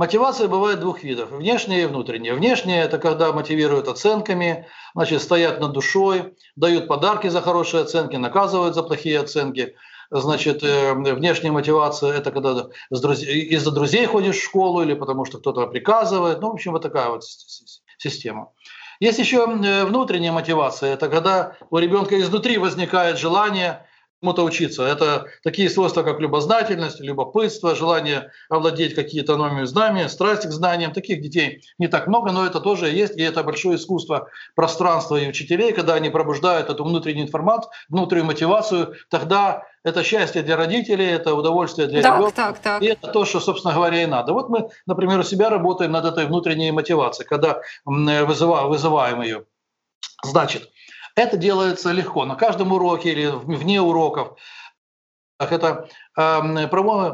[SPEAKER 2] Мотивация бывает двух видов, внешняя и внутренняя. Внешняя – это когда мотивируют оценками, значит, стоят над душой, дают подарки за хорошие оценки, наказывают за плохие оценки. Значит, э, внешняя мотивация – это когда из-за друзей ходишь в школу или потому что кто-то приказывает. Ну, в общем, вот такая вот система. Есть еще внутренняя мотивация. Это когда у ребенка изнутри возникает желание чему-то учиться. Это такие свойства, как любознательность, любопытство, желание овладеть какие-то новыми знаниями, страсть к знаниям. Таких детей не так много, но это тоже есть, и это большое искусство пространства и учителей, когда они пробуждают эту внутреннюю информацию, внутреннюю мотивацию, тогда это счастье для родителей, это удовольствие для так, ребенка. Так, так. И это то, что, собственно говоря, и надо. Вот мы, например, у себя работаем над этой внутренней мотивацией, когда вызываем, вызываем ее. Значит, это делается легко. На каждом уроке или вне уроков. Это, э,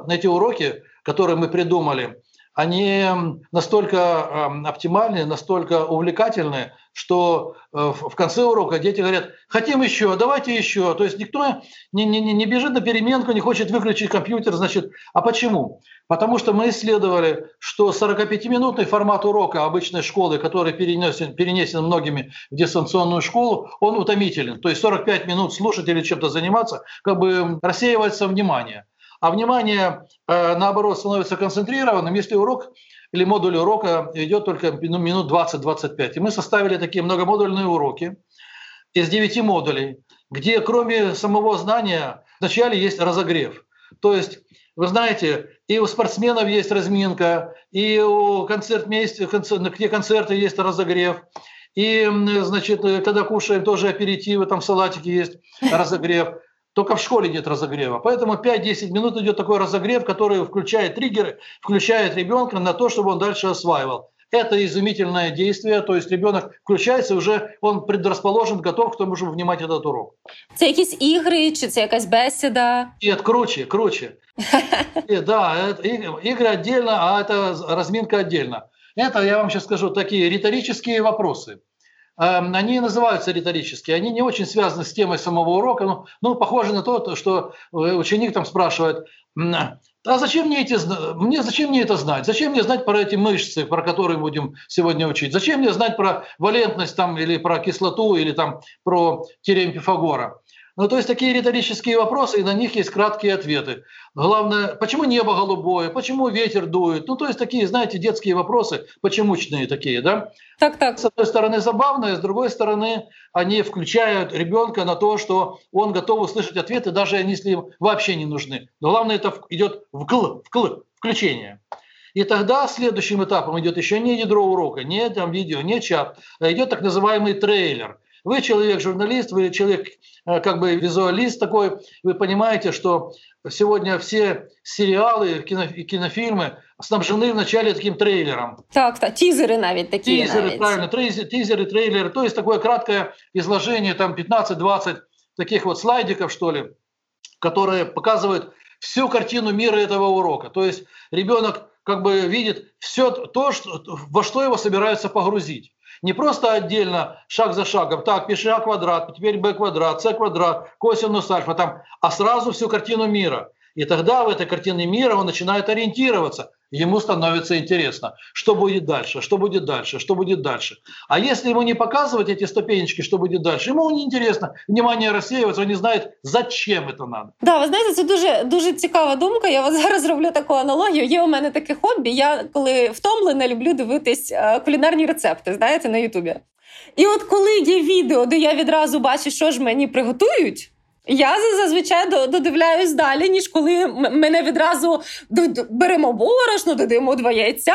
[SPEAKER 2] эти уроки, которые мы придумали, они настолько оптимальны, настолько увлекательны, что э, в конце урока дети говорят, хотим еще, давайте еще. То есть никто не, не, не бежит на переменку, не хочет выключить компьютер. Значит, а почему? Потому что мы исследовали, что 45-минутный формат урока обычной школы, который перенесен, перенесен многими в дистанционную школу, он утомителен. То есть 45 минут слушать или чем-то заниматься, как бы рассеивается внимание. А внимание, э, наоборот, становится концентрированным, если урок или модуль урока идет только ну, минут 20-25. И мы составили такие многомодульные уроки из 9 модулей, где кроме самого знания вначале есть разогрев. То есть, вы знаете, и у спортсменов есть разминка, и у концерт где концерты есть разогрев, и, значит, когда кушаем, тоже аперитивы, там салатики есть, разогрев. Только в школе нет разогрева. Поэтому 5-10 минут идет такой разогрев, который включает триггеры, включает ребенка на то, чтобы он дальше осваивал. Это изумительное действие, то есть ребенок включается, уже он предрасположен, готов к тому, чтобы внимать этот урок.
[SPEAKER 1] Це якісь ігри, чи це якась бесіда?
[SPEAKER 2] Нет, круче, круче. Да, игры отдельно, а это разминка отдельно. Это, я вам сейчас скажу, такие риторические вопросы. Эм, они называются риторические, они не очень связаны с темой самого урока, но ну, похоже на то, что э, ученик там спрашивает, а зачем мне, эти, мне, зачем мне это знать? Зачем мне знать про эти мышцы, про которые будем сегодня учить? Зачем мне знать про валентность там, или про кислоту, или там, про теорему Пифагора? Ну, то есть такие риторические вопросы, и на них есть краткие ответы. Главное, почему небо голубое, почему ветер дует? Ну, то есть такие, знаете, детские вопросы, почемучные такие, да?
[SPEAKER 1] Так, так.
[SPEAKER 2] С одной стороны забавные, с другой стороны они включают ребенка на то, что он готов услышать ответы, даже если им вообще не нужны. Но главное, это идет вкл, вкл, включение. И тогда следующим этапом идет еще не ядро урока, не там видео, не чат, а идет так называемый трейлер – вы человек-журналист, вы человек э, как бы визуалист такой, вы понимаете, что сегодня все сериалы и кинофильмы снабжены вначале таким трейлером.
[SPEAKER 1] Так, так, тизеры навіть такие.
[SPEAKER 2] Тизеры,
[SPEAKER 1] навіть.
[SPEAKER 2] правильно, тизеры, трейлеры, то есть такое краткое изложение, там 15-20 таких вот слайдиков, что ли, которые показывают всю картину мира этого урока. То есть ребенок как бы видит все то, что, во что его собираются погрузить. Не просто отдельно, шаг за шагом, так, пиши А квадрат, теперь Б квадрат, С квадрат, косинус альфа, там, а сразу всю картину мира. И тогда в этой картине мира он начинает ориентироваться ему становится интересно, что будет дальше, что будет дальше, что будет дальше. А если ему не показывать эти ступенечки, что будет дальше, ему не интересно, внимание рассеивается, он не знает, зачем это надо.
[SPEAKER 1] Да, ви знаєте, це дуже дуже цікава думка. Я от зараз роблю таку аналогію. Є у мене таке хобі. Я коли втомлена, люблю дивитись кулінарні рецепти, знаєте, на Ютубі. І от коли є відео, де я відразу бачу, що ж мені приготують. Я зазвичай додивляюсь далі, ніж коли мене відразу беремо борошно, додаємо два яйця.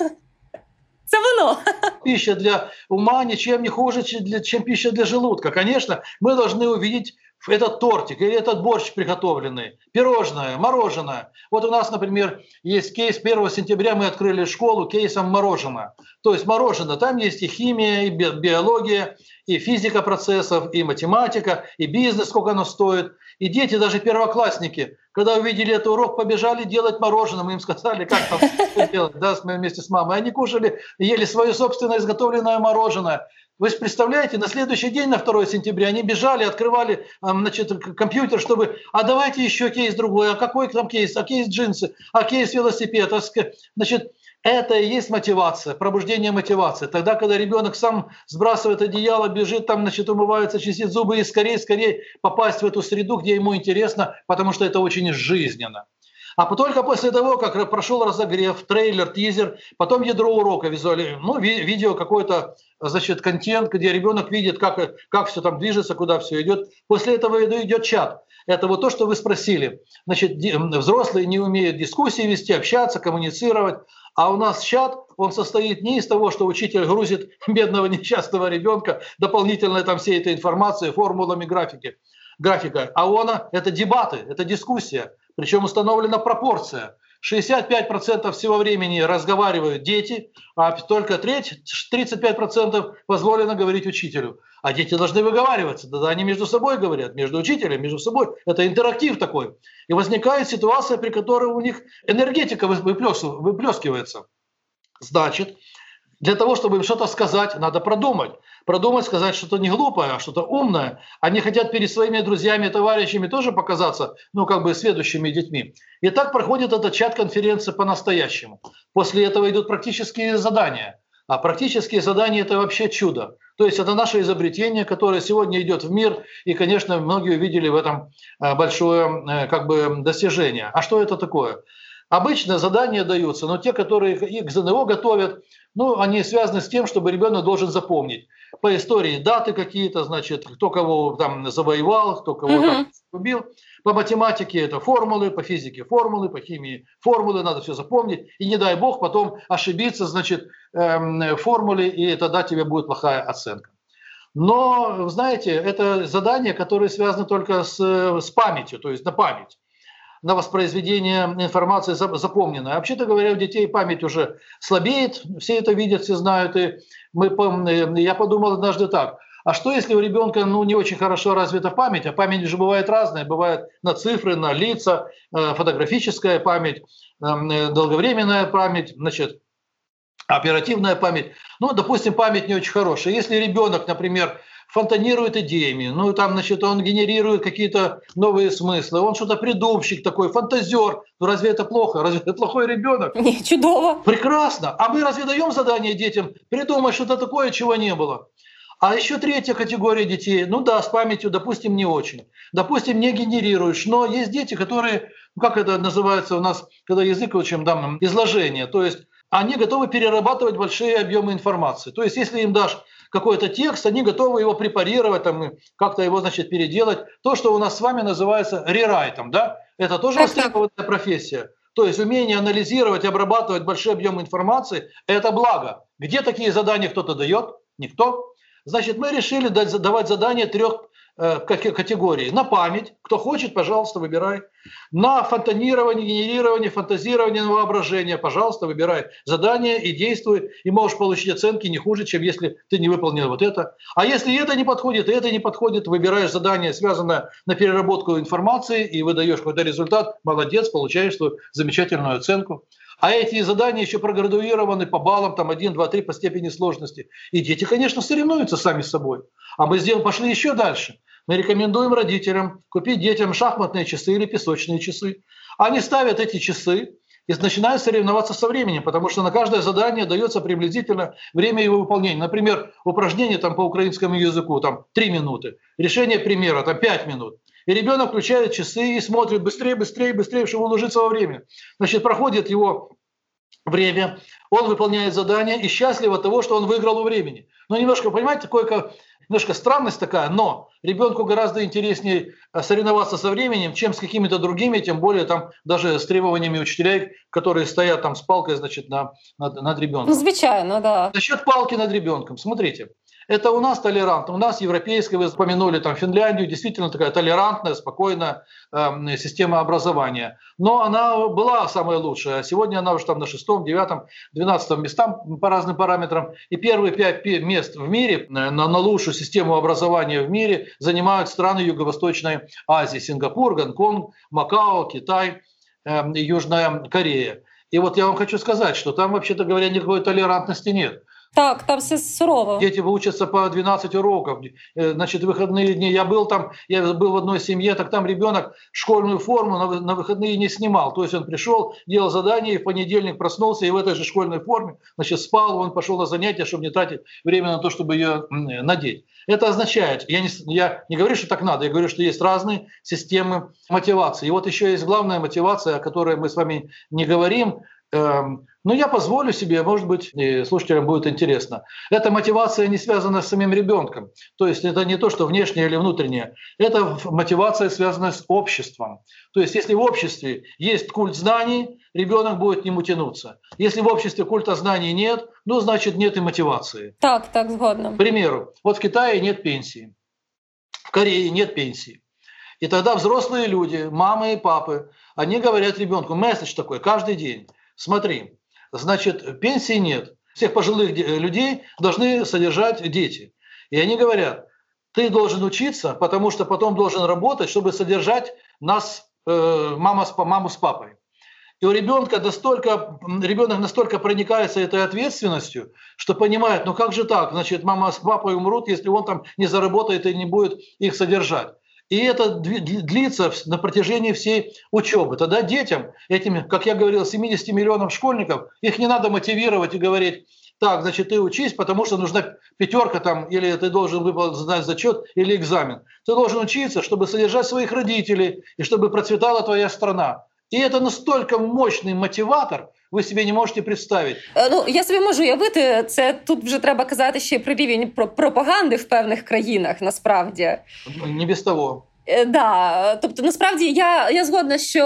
[SPEAKER 1] Це воно.
[SPEAKER 2] Пища для ума ничем не хуже, чем пища для желудка. Конечно, мы должны увидеть этот тортик или этот борщ приготовленный, пирожное, мороженое. Вот у нас, например, есть кейс 1 сентября мы открыли школу кейсом мороженое. То есть мороженое, там есть и химия, и биология, и физика процессов, и математика, и бизнес, сколько оно стоит. И дети, даже первоклассники, когда увидели этот урок, побежали делать мороженое. Мы им сказали, как там делать, да, вместе с мамой. Они кушали, ели свое собственное изготовленное мороженое. Вы же представляете, на следующий день, на 2 сентября, они бежали, открывали значит, компьютер, чтобы, а давайте еще кейс другой, а какой там кейс, а кейс джинсы, а кейс велосипед. А, значит, это и есть мотивация, пробуждение мотивации. Тогда, когда ребенок сам сбрасывает одеяло, бежит там, значит, умывается, чистит зубы и скорее, скорее попасть в эту среду, где ему интересно, потому что это очень жизненно. А только после того, как прошел разогрев, трейлер, тизер, потом ядро урока визуально, ну, ви- видео какой-то, значит, контент, где ребенок видит, как, как все там движется, куда все идет. После этого идет чат. Это вот то, что вы спросили. Значит, взрослые не умеют дискуссии вести, общаться, коммуницировать. А у нас чат, он состоит не из того, что учитель грузит бедного несчастного ребенка дополнительно там всей этой информацией, формулами графики, графика, а он это дебаты, это дискуссия. Причем установлена пропорция. 65% всего времени разговаривают дети, а только треть, 35% позволено говорить учителю. А дети должны выговариваться, тогда они между собой говорят, между учителем, между собой. Это интерактив такой. И возникает ситуация, при которой у них энергетика выплескивается. Значит, для того, чтобы им что-то сказать, надо продумать. Продумать, сказать что-то не глупое, а что-то умное. Они хотят перед своими друзьями, товарищами тоже показаться, ну, как бы следующими детьми. И так проходит эта чат-конференция по-настоящему. После этого идут практические задания. А практические задания – это вообще чудо. То есть это наше изобретение, которое сегодня идет в мир, и, конечно, многие увидели в этом э, большое э, как бы, достижение. А что это такое? Обычно задания даются, но те, которые их к ЗНО готовят, ну, они связаны с тем, чтобы ребенок должен запомнить по истории даты какие-то, значит, кто кого там завоевал, кто кого угу. там убил. По математике это формулы, по физике формулы, по химии формулы, надо все запомнить. И не дай бог потом ошибиться, значит, эм, формуле, и тогда тебе будет плохая оценка. Но, знаете, это задание, которое связано только с, с памятью, то есть на память на воспроизведение информации запомненной. А вообще-то говоря, у детей память уже слабеет, все это видят, все знают. И мы, я подумал однажды так, а что, если у ребенка ну, не очень хорошо развита память? А память же бывает разная. Бывает на цифры, на лица, э, фотографическая память, э, долговременная память, значит, оперативная память. Ну, допустим, память не очень хорошая. Если ребенок, например, фонтанирует идеями, ну там, значит, он генерирует какие-то новые смыслы, он что-то придумщик такой, фантазер. Ну разве это плохо? Разве это плохой ребенок?
[SPEAKER 1] Не, чудово.
[SPEAKER 2] Прекрасно. А мы разве даем задание детям придумать что-то такое, чего не было? А еще третья категория детей, ну да, с памятью, допустим, не очень. Допустим, не генерируешь, но есть дети, которые, ну как это называется у нас, когда язык учим, там, изложение, то есть они готовы перерабатывать большие объемы информации. То есть если им дашь какой-то текст, они готовы его препарировать, там, как-то его, значит, переделать. То, что у нас с вами называется рерайтом, да, это тоже востребованная профессия. То есть умение анализировать, обрабатывать большие объемы информации – это благо. Где такие задания кто-то дает? Никто. Значит, мы решили давать задания трех категории. На память, кто хочет, пожалуйста, выбирай. На фонтанирование, генерирование, фантазирование, воображение, пожалуйста, выбирай задание и действуй, и можешь получить оценки не хуже, чем если ты не выполнил вот это. А если это не подходит, и это не подходит, выбираешь задание, связанное на переработку информации, и выдаешь какой-то результат, молодец, получаешь свою замечательную оценку. А эти задания еще проградуированы по баллам, там 1, 2, 3 по степени сложности. И дети, конечно, соревнуются сами с собой. А мы сделали, пошли еще дальше. Мы рекомендуем родителям купить детям шахматные часы или песочные часы. Они ставят эти часы и начинают соревноваться со временем, потому что на каждое задание дается приблизительно время его выполнения. Например, упражнение там, по украинскому языку там, 3 минуты, решение примера там, 5 минут. И ребенок включает часы и смотрит быстрее, быстрее, быстрее, чтобы уложиться во время. Значит, проходит его время, он выполняет задание и счастлив от того, что он выиграл у времени. Но немножко, понимаете, такое немножко странность такая, но ребенку гораздо интереснее э, соревноваться со временем, чем с какими-то другими, тем более там даже с требованиями учителей, которые стоят там с палкой, значит, на, над, над ребенком.
[SPEAKER 1] Ну, звичайно, да.
[SPEAKER 2] Насчет палки над ребенком. Смотрите, это у нас толерантно. У нас европейская, вы упомянули там Финляндию, действительно такая толерантная, спокойная э, система образования. Но она была самая лучшая. Сегодня она уже там на шестом, девятом, двенадцатом местам по разным параметрам. И первые пять мест в мире на, на лучшую систему образования в мире занимают страны Юго-Восточной Азии. Сингапур, Гонконг, Макао, Китай, э, Южная Корея. И вот я вам хочу сказать, что там, вообще-то говоря, никакой толерантности нет.
[SPEAKER 1] Так, там все сурово.
[SPEAKER 2] Дети выучатся по 12 уроков. Э, значит, выходные дни. Я был там, я был в одной семье, так там ребенок школьную форму на, на выходные не снимал. То есть он пришел, делал задание, и в понедельник проснулся, и в этой же школьной форме, значит, спал, он пошел на занятия, чтобы не тратить время на то, чтобы ее надеть. Это означает, я не, я не говорю, что так надо, я говорю, что есть разные системы мотивации. И вот еще есть главная мотивация, о которой мы с вами не говорим, эм, но я позволю себе, может быть, слушателям будет интересно. Эта мотивация не связана с самим ребенком. То есть это не то, что внешнее или внутреннее. Это мотивация связана с обществом. То есть если в обществе есть культ знаний, ребенок будет к нему тянуться. Если в обществе культа знаний нет, ну, значит, нет и мотивации.
[SPEAKER 1] Так, так, сгодно.
[SPEAKER 2] К примеру, вот в Китае нет пенсии, в Корее нет пенсии. И тогда взрослые люди, мамы и папы, они говорят ребенку, месседж такой каждый день. Смотри, значит, пенсии нет. Всех пожилых людей должны содержать дети. И они говорят, ты должен учиться, потому что потом должен работать, чтобы содержать нас, э, мама с, маму с папой. И у ребенка настолько, ребенок настолько проникается этой ответственностью, что понимает, ну как же так, значит, мама с папой умрут, если он там не заработает и не будет их содержать. И это длится на протяжении всей учебы. Тогда детям, этим, как я говорил, 70 миллионов школьников, их не надо мотивировать и говорить, так, значит, ты учись, потому что нужна пятерка там, или ты должен выполнить зачет или экзамен. Ты должен учиться, чтобы содержать своих родителей и чтобы процветала твоя страна. І це настільки мощний мотиватор, ви собі не можете представити.
[SPEAKER 1] Ну я собі можу уявити, це тут вже треба казати ще про рівень пропаганди в певних країнах. Насправді
[SPEAKER 2] не без того.
[SPEAKER 1] Е, да, тобто насправді я я згодна, що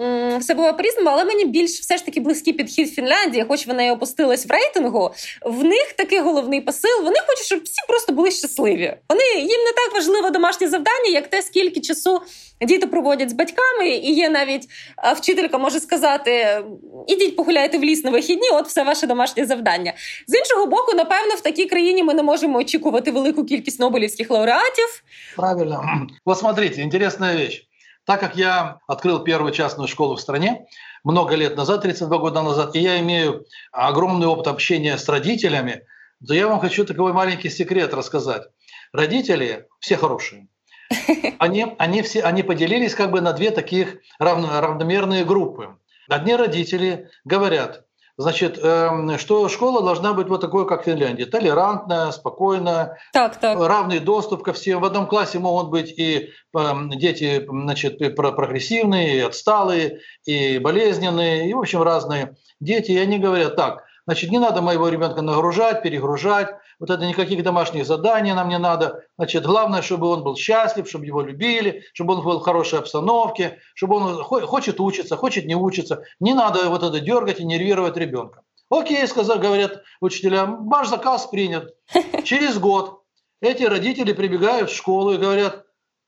[SPEAKER 1] м, все було по-різному, але мені більш все ж таки близький підхід Фінляндії, хоч вона і опустилась в рейтингу. В них такий головний посил. Вони хочуть, щоб всі просто були щасливі. Вони їм не так важливо домашнє завдання, як те, скільки часу діти проводять з батьками. І є навіть вчителька може сказати: ідіть погуляйте в ліс на вихідні, от все ваше домашнє завдання. З іншого боку, напевно, в такій країні ми не можемо очікувати велику кількість нобелівських лауреатів.
[SPEAKER 2] Правильно, От смотрите, интересная вещь. Так как я открыл первую частную школу в стране много лет назад, 32 года назад, и я имею огромный опыт общения с родителями, то я вам хочу такой маленький секрет рассказать. Родители все хорошие. Они, они, все, они поделились как бы на две таких равно, равномерные группы. Одни родители говорят, Значит, эм, что школа должна быть вот такой, как в Финляндии, толерантная, спокойная, так, так. равный доступ ко всем. В одном классе могут быть и эм, дети, значит, прогрессивные, и отсталые, и болезненные, и, в общем, разные дети. И они говорят так, значит, не надо моего ребенка нагружать, перегружать, вот это никаких домашних заданий нам не надо. Значит, главное, чтобы он был счастлив, чтобы его любили, чтобы он был в хорошей обстановке, чтобы он хочет учиться, хочет не учиться. Не надо вот это дергать и нервировать ребенка. Окей, сказал, говорят учителя, ваш заказ принят. Через год эти родители прибегают в школу и говорят,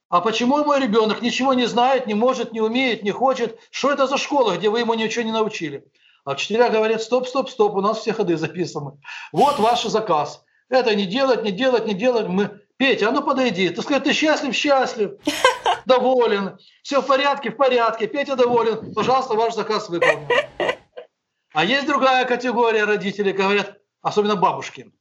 [SPEAKER 2] а почему мой ребенок ничего не знает, не может, не умеет, не хочет? Что это за школа, где вы ему ничего не научили? А учителя говорят, стоп, стоп, стоп, у нас все ходы записаны. Вот ваш заказ. Это не делать, не делать, не делать. Мы, Петя, а ну подойди. Ты скажешь, ты счастлив? Счастлив. Доволен. Все в порядке? В порядке. Петя доволен. Пожалуйста, ваш заказ выполнен. А есть другая категория родителей, говорят, особенно бабушки,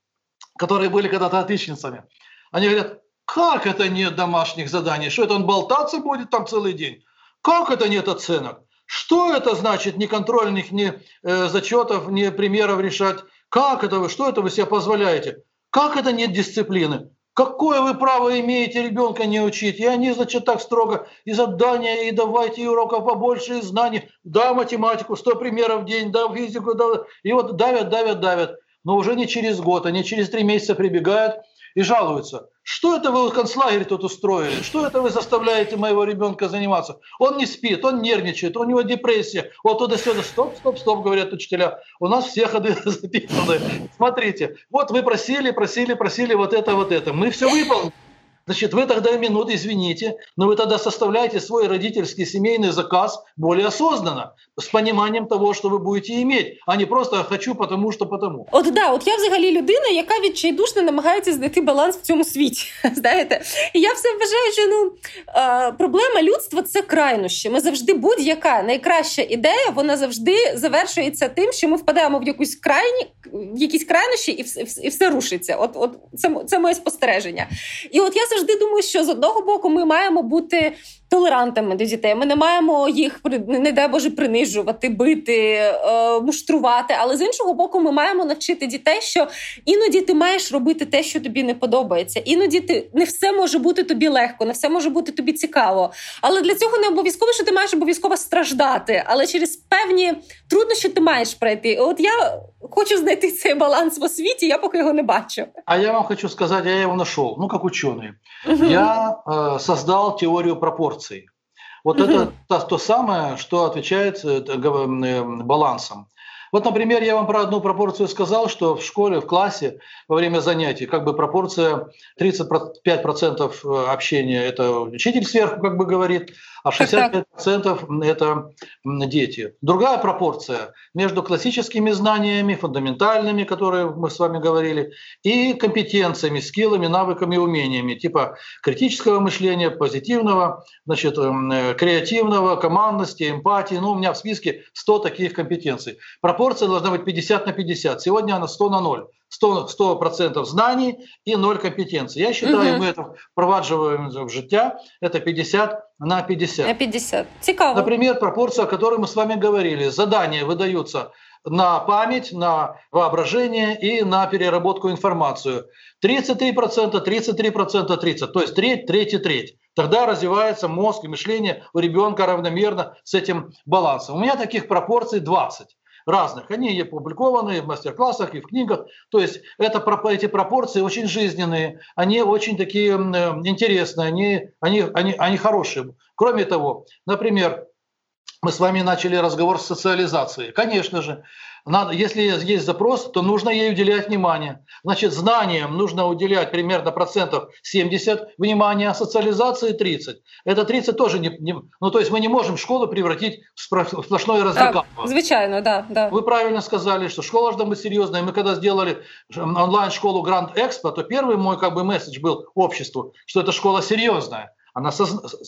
[SPEAKER 2] которые были когда-то отличницами. Они говорят, как это нет домашних заданий? Что это он болтаться будет там целый день? Как это нет оценок? Что это значит ни контрольных, ни э, зачетов, ни примеров решать? Как это вы, что это вы себе позволяете? Как это нет дисциплины? Какое вы право имеете ребенка не учить? И они, значит, так строго и задания, и давайте и уроков побольше, и знаний. Да, математику, 100 примеров в день, да, физику, да. И вот давят, давят, давят. Но уже не через год, они через три месяца прибегают и жалуются. Что это вы концлагерь тут устроили? Что это вы заставляете моего ребенка заниматься? Он не спит, он нервничает, у него депрессия. Вот туда-сюда. Стоп, стоп, стоп, говорят учителя. У нас все ходы записаны. Смотрите, вот вы просили, просили, просили вот это, вот это. Мы все выполнили. Значит, вы тогда минут, извините, но вы тогда составляете свой родительский семейный заказ более осознанно, з пониманням того, що ви будете иметь, а не просто хочу, потому що потому.
[SPEAKER 1] От да, от я взагалі людина, яка відчайдушно намагається знайти баланс в цьому світі. Знаєте, і я все вважаю, що ну проблема людства це крайнощі. Ми завжди будь-яка найкраща ідея, вона завжди завершується тим, що ми впадаємо в якусь крайні, в якісь крайнощі, і все, і все рушиться. От, от це це моє спостереження. І от я завжди думаю, що з одного боку ми маємо бути толерантами до дітей. Ми не маємо їх не дай Боже принижувати, бити, е, муштрувати. Але з іншого боку, ми маємо навчити дітей, що іноді ти маєш робити те, що тобі не подобається. Іноді ти не все може бути тобі легко, не все може бути тобі цікаво. Але для цього не обов'язково, що ти маєш обов'язково страждати. Але через певні труднощі ти маєш пройти. От я хочу знайти цей баланс в освіті, я поки його не бачу.
[SPEAKER 2] А я вам хочу сказати, я його знайшов, ну як учений. Угу. Я э, создал теорию пропорций. Вот угу. это то, то самое, что отвечает э, э, балансом. Вот, например, я вам про одну пропорцию сказал, что в школе, в классе во время занятий как бы пропорция 35% общения – это учитель сверху как бы говорит, а 65% это дети. Другая пропорция между классическими знаниями, фундаментальными, которые мы с вами говорили, и компетенциями, скиллами, навыками, умениями, типа критического мышления, позитивного, значит, э, креативного, командности, эмпатии. Ну, у меня в списке 100 таких компетенций. Пропорция должна быть 50 на 50. Сегодня она 100 на 0. 100%, 100 знаний и 0 компетенций. Я считаю, угу. мы это впроваджуємо в життя, это 50 на 50.
[SPEAKER 1] На 50. Цікаво.
[SPEAKER 2] Например, пропорция, о которой мы с вами говорили. Задания выдаются на память, на воображение и на переработку информацию. 33%, 33%, 30%. То есть треть, треть и треть. Тогда развивается мозг и мышление у ребенка равномерно с этим балансом. У меня таких пропорций 20 разных. Они опубликованы в мастер-классах и в книгах. То есть это, эти пропорции очень жизненные, они очень такие э, интересные, они, они, они, они хорошие. Кроме того, например, мы с вами начали разговор с социализацией. Конечно же, надо, если есть запрос, то нужно ей уделять внимание. Значит, знаниям нужно уделять примерно процентов 70 внимания, а социализации 30. Это 30 тоже не, не... Ну, то есть мы не можем школу превратить в сплошное.
[SPEAKER 1] А, звичайно, да, да.
[SPEAKER 2] Вы правильно сказали, что школа должна быть серьезная. Мы когда сделали онлайн-школу Гранд Экспо, то первый мой как бы месседж был обществу, что эта школа серьезная. Она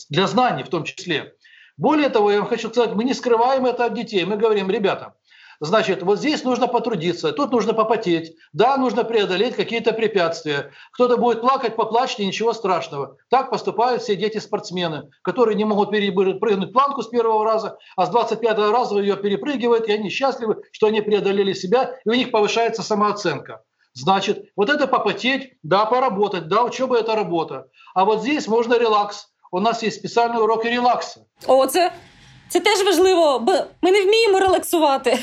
[SPEAKER 2] для знаний в том числе. Более того, я вам хочу сказать, мы не скрываем это от детей. Мы говорим, ребята, Значит, вот здесь нужно потрудиться, тут нужно попотеть, да, нужно преодолеть какие-то препятствия. Кто-то будет плакать, поплачьте, ничего страшного. Так поступают все дети-спортсмены, которые не могут перепрыгнуть планку с первого раза, а с 25 раза ее перепрыгивают, и они счастливы, что они преодолели себя, и у них повышается самооценка. Значит, вот это попотеть, да, поработать, да, учеба – это работа. А вот здесь можно релакс. У нас есть специальные уроки релакса.
[SPEAKER 1] О, это Це теж важливо, бо ми не вміємо релаксувати.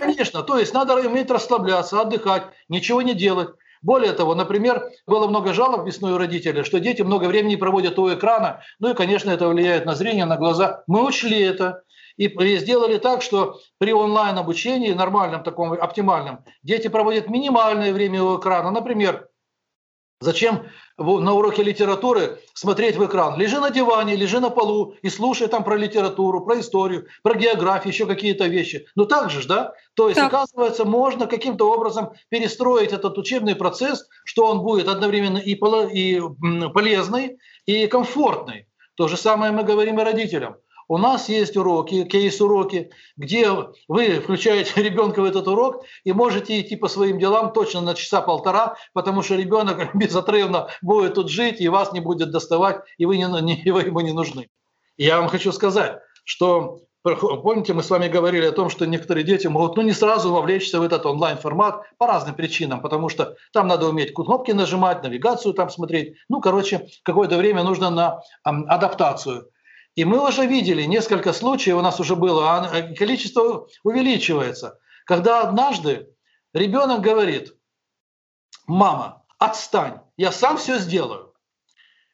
[SPEAKER 2] Конечно, то есть надо уметь расслабляться, отдыхать, ничего не делать. Более того, например, было много жалоб весной у родителей, что дети много времени проводят у экрана, ну и, конечно, это влияет на зрение, на глаза. Мы учли это и сделали так, что при онлайн-обучении, нормальном таком, оптимальном, дети проводят минимальное время у экрана. Например, Зачем на уроке литературы смотреть в экран? Лежи на диване, лежи на полу и слушай там про литературу, про историю, про географию, еще какие-то вещи. Ну так же, да? То есть, так. оказывается, можно каким-то образом перестроить этот учебный процесс, что он будет одновременно и, полезный, и комфортный. То же самое мы говорим и родителям. У нас есть уроки, кейс-уроки, где вы включаете ребенка в этот урок и можете идти по своим делам точно на часа полтора, потому что ребенок безотрывно будет тут жить и вас не будет доставать, и вы, не, не, вы ему не нужны. Я вам хочу сказать, что Помните, мы с вами говорили о том, что некоторые дети могут ну, не сразу вовлечься в этот онлайн-формат по разным причинам, потому что там надо уметь кнопки нажимать, навигацию там смотреть. Ну, короче, какое-то время нужно на адаптацию. И мы уже видели несколько случаев, у нас уже было, а количество увеличивается. Когда однажды ребенок говорит, мама, отстань, я сам все сделаю.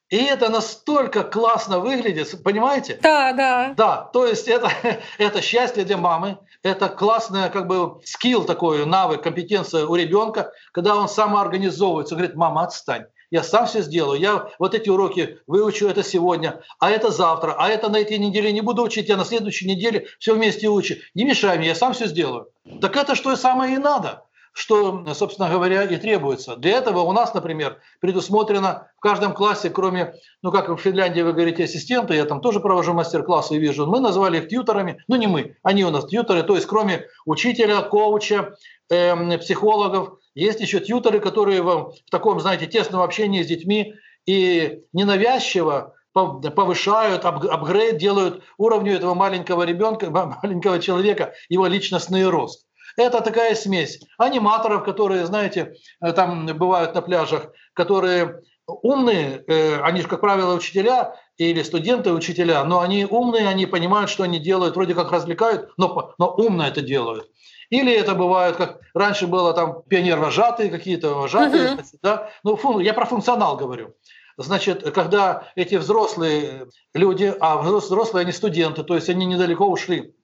[SPEAKER 2] И это настолько классно выглядит, понимаете?
[SPEAKER 1] Да, да.
[SPEAKER 2] Да, то есть это, это счастье для мамы, это классная как бы скилл такой, навык, компетенция у ребенка, когда он самоорганизовывается, говорит, мама, отстань. Я сам все сделаю. Я вот эти уроки выучу это сегодня, а это завтра, а это на этой неделе не буду учить, я на следующей неделе все вместе учу. Не мешай мне, я сам все сделаю. Так это что самое и надо что, собственно говоря, и требуется. Для этого у нас, например, предусмотрено в каждом классе, кроме, ну как в Финляндии вы говорите, ассистенты, я там тоже провожу мастер-классы и вижу, мы назвали их тьюторами, ну не мы, они у нас тьюторы, то есть кроме учителя, коуча, э, психологов, есть еще тьюторы, которые в, в таком, знаете, тесном общении с детьми и ненавязчиво повышают, апгрейд делают уровню этого маленького ребенка, маленького человека, его личностный рост. Это такая смесь аниматоров, которые, знаете, э, там бывают на пляжах, которые умные, э, они же, как правило, учителя или студенты учителя, но они умные, они понимают, что они делают, вроде как развлекают, но, но умно это делают. Или это бывает, как раньше было там пионер-вожатые какие-то, вожатые, uh-huh. да? ну, фун, я про функционал говорю. Значит, когда эти взрослые люди, а взрослые они студенты, то есть они недалеко ушли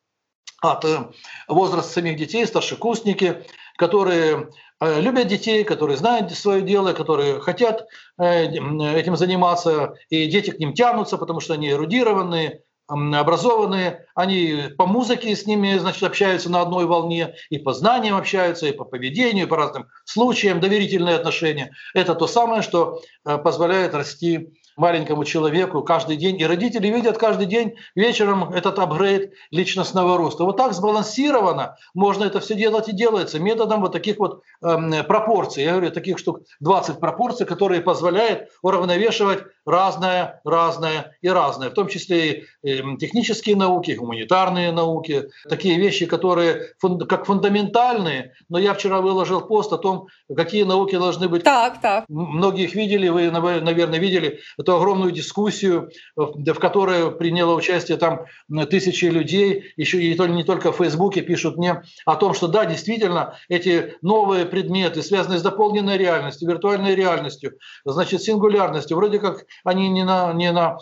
[SPEAKER 2] от э, возраста самих детей, старшекурсники, которые э, любят детей, которые знают свое дело, которые хотят э, этим заниматься, и дети к ним тянутся, потому что они эрудированные, образованные, они по музыке с ними значит, общаются на одной волне, и по знаниям общаются, и по поведению, и по разным случаям, доверительные отношения. Это то самое, что позволяет расти маленькому человеку каждый день. И родители видят каждый день вечером этот апгрейд личностного роста. Вот так сбалансированно можно это все делать и делается методом вот таких вот э, пропорций. Я говорю, таких штук 20 пропорций, которые позволяют уравновешивать разное, разное и разное, в том числе и технические науки, гуманитарные науки, такие вещи, которые как фундаментальные, но я вчера выложил пост о том, какие науки должны быть.
[SPEAKER 1] Так, так.
[SPEAKER 2] Многие их видели, вы, наверное, видели эту огромную дискуссию, в которой приняло участие там тысячи людей, еще и не только в Фейсбуке пишут мне о том, что да, действительно, эти новые предметы, связанные с дополненной реальностью, виртуальной реальностью, значит, сингулярностью, вроде как они не на, не на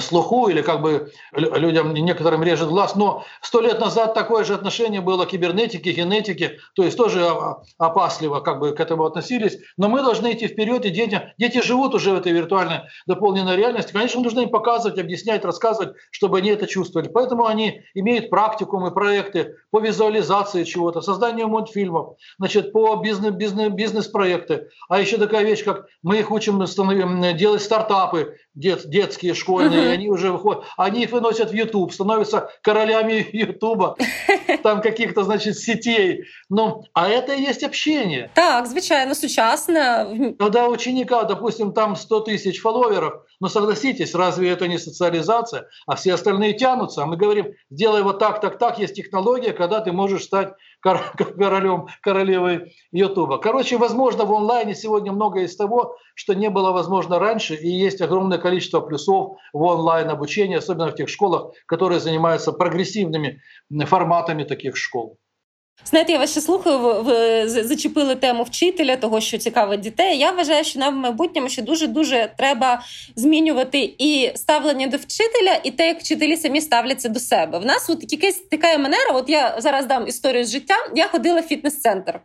[SPEAKER 2] слуху или как бы людям некоторым режет глаз, но сто лет назад такое же отношение было к кибернетике, генетике, то есть тоже опасливо как бы к этому относились, но мы должны идти вперед, и дети, дети живут уже в этой виртуальной дополненной реальности, конечно, нужно им показывать, объяснять, рассказывать, чтобы они это чувствовали. Поэтому они имеют практикумы, проекты по визуализации чего-то, созданию мультфильмов, значит, по бизнес, бизнес, бизнес-проекты. А еще такая вещь, как мы их учим делать стартап стартапы дет, детские, школьные, uh-huh. они уже выходят, они их выносят в YouTube, становятся королями Ютуба, там каких-то, значит, сетей. Ну, а это и есть общение.
[SPEAKER 1] Так, звичайно, сучасно.
[SPEAKER 2] Когда у ученика, допустим, там 100 тысяч фолловеров, ну, согласитесь, разве это не социализация? А все остальные тянутся. А мы говорим, сделай вот так, так, так, есть технология, когда ты можешь стать королем, королевой Ютуба. Короче, возможно, в онлайне сегодня многое из того, что не было возможно раньше, и есть огромное количество плюсов в онлайн-обучении, особенно в тех школах, которые занимаются прогрессивными форматами таких школ.
[SPEAKER 1] Знаєте, я вас ще слухаю, ви зачепили тему вчителя, того, що цікавить дітей. Я вважаю, що нам в майбутньому ще дуже дуже треба змінювати і ставлення до вчителя, і те, як вчителі самі ставляться до себе. В нас от якась така манера. От я зараз дам історію з життя. Я ходила в фітнес-центр.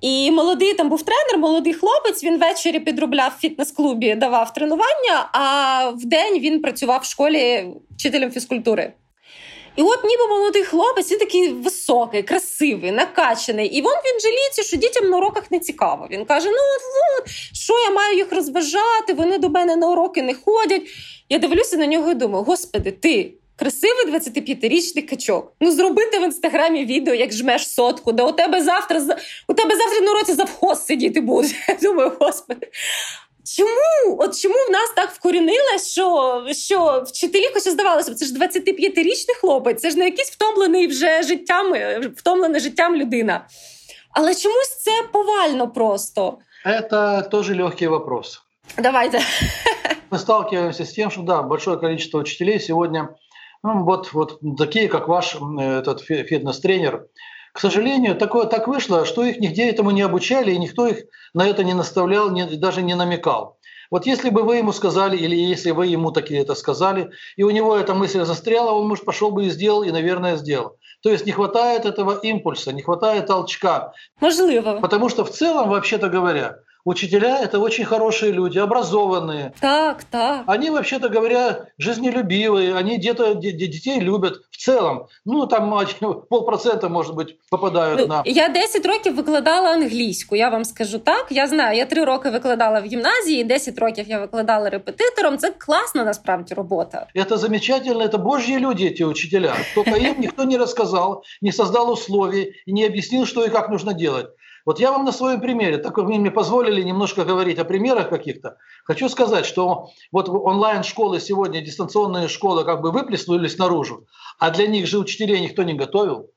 [SPEAKER 1] І молодий там був тренер, молодий хлопець. Він ввечері підробляв в фітнес-клубі, давав тренування. А в день він працював в школі вчителем фізкультури. І от ніби молодий хлопець, він такий високий, красивий, накачаний. І вон він жаліється, що дітям на уроках не цікаво. Він каже: Ну от, що я маю їх розважати, вони до мене на уроки не ходять. Я дивлюся на нього і думаю: Господи, ти. Красивий 25-річний качок. Ну зробити в інстаграмі відео, як жмеш сотку, де у тебе завтра у тебе завтра на уроці завхоз сидіти буде. Я думаю, господи. Чому? От чому в нас так вкорінилось, що що вчителі, хоча здавалося, це ж 25-річний хлопець, це ж не якийсь втомлений вже життям, втомлений життям людина. Але чомусь це повально просто.
[SPEAKER 2] Это тоже легкий вопрос.
[SPEAKER 1] Давайте.
[SPEAKER 2] Мы сталкиваемся с тем, что да, большое количество учителей сегодня, ну, вот, вот такие, как ваш этот фитнес-тренер, к сожалению, такое, так вышло, что их нигде этому не обучали, и никто их на это не наставлял, не, даже не намекал. Вот если бы вы ему сказали, или если вы ему такие это сказали, и у него эта мысль застряла, он, может, пошел бы и сделал, и, наверное, сделал. То есть не хватает этого импульса, не хватает толчка.
[SPEAKER 1] Можливо.
[SPEAKER 2] Потому что в целом, вообще-то говоря, Учителя – это очень хорошие люди, образованные.
[SPEAKER 1] Так, так.
[SPEAKER 2] Они, вообще-то говоря, жизнелюбивые, они где-то детей любят в целом. Ну, там полпроцента, может быть, попадають ну, на.
[SPEAKER 1] Я 10 років викладала англійську, я вам скажу так. Я знаю, я 3 роки викладала в гімназії, 10 років я викладала репетитором. Це класна насправді робота.
[SPEAKER 2] Это замечательно, это божьи люди, эти учителя. Только им никто не рассказал, не создал условий и не объяснил, что и как нужно делать. Вот я вам на своем примере, так как вы мне позволили немножко говорить о примерах каких-то, хочу сказать, что вот онлайн-школы сегодня, дистанционные школы как бы выплеснулись наружу, а для них же учителей никто не готовил.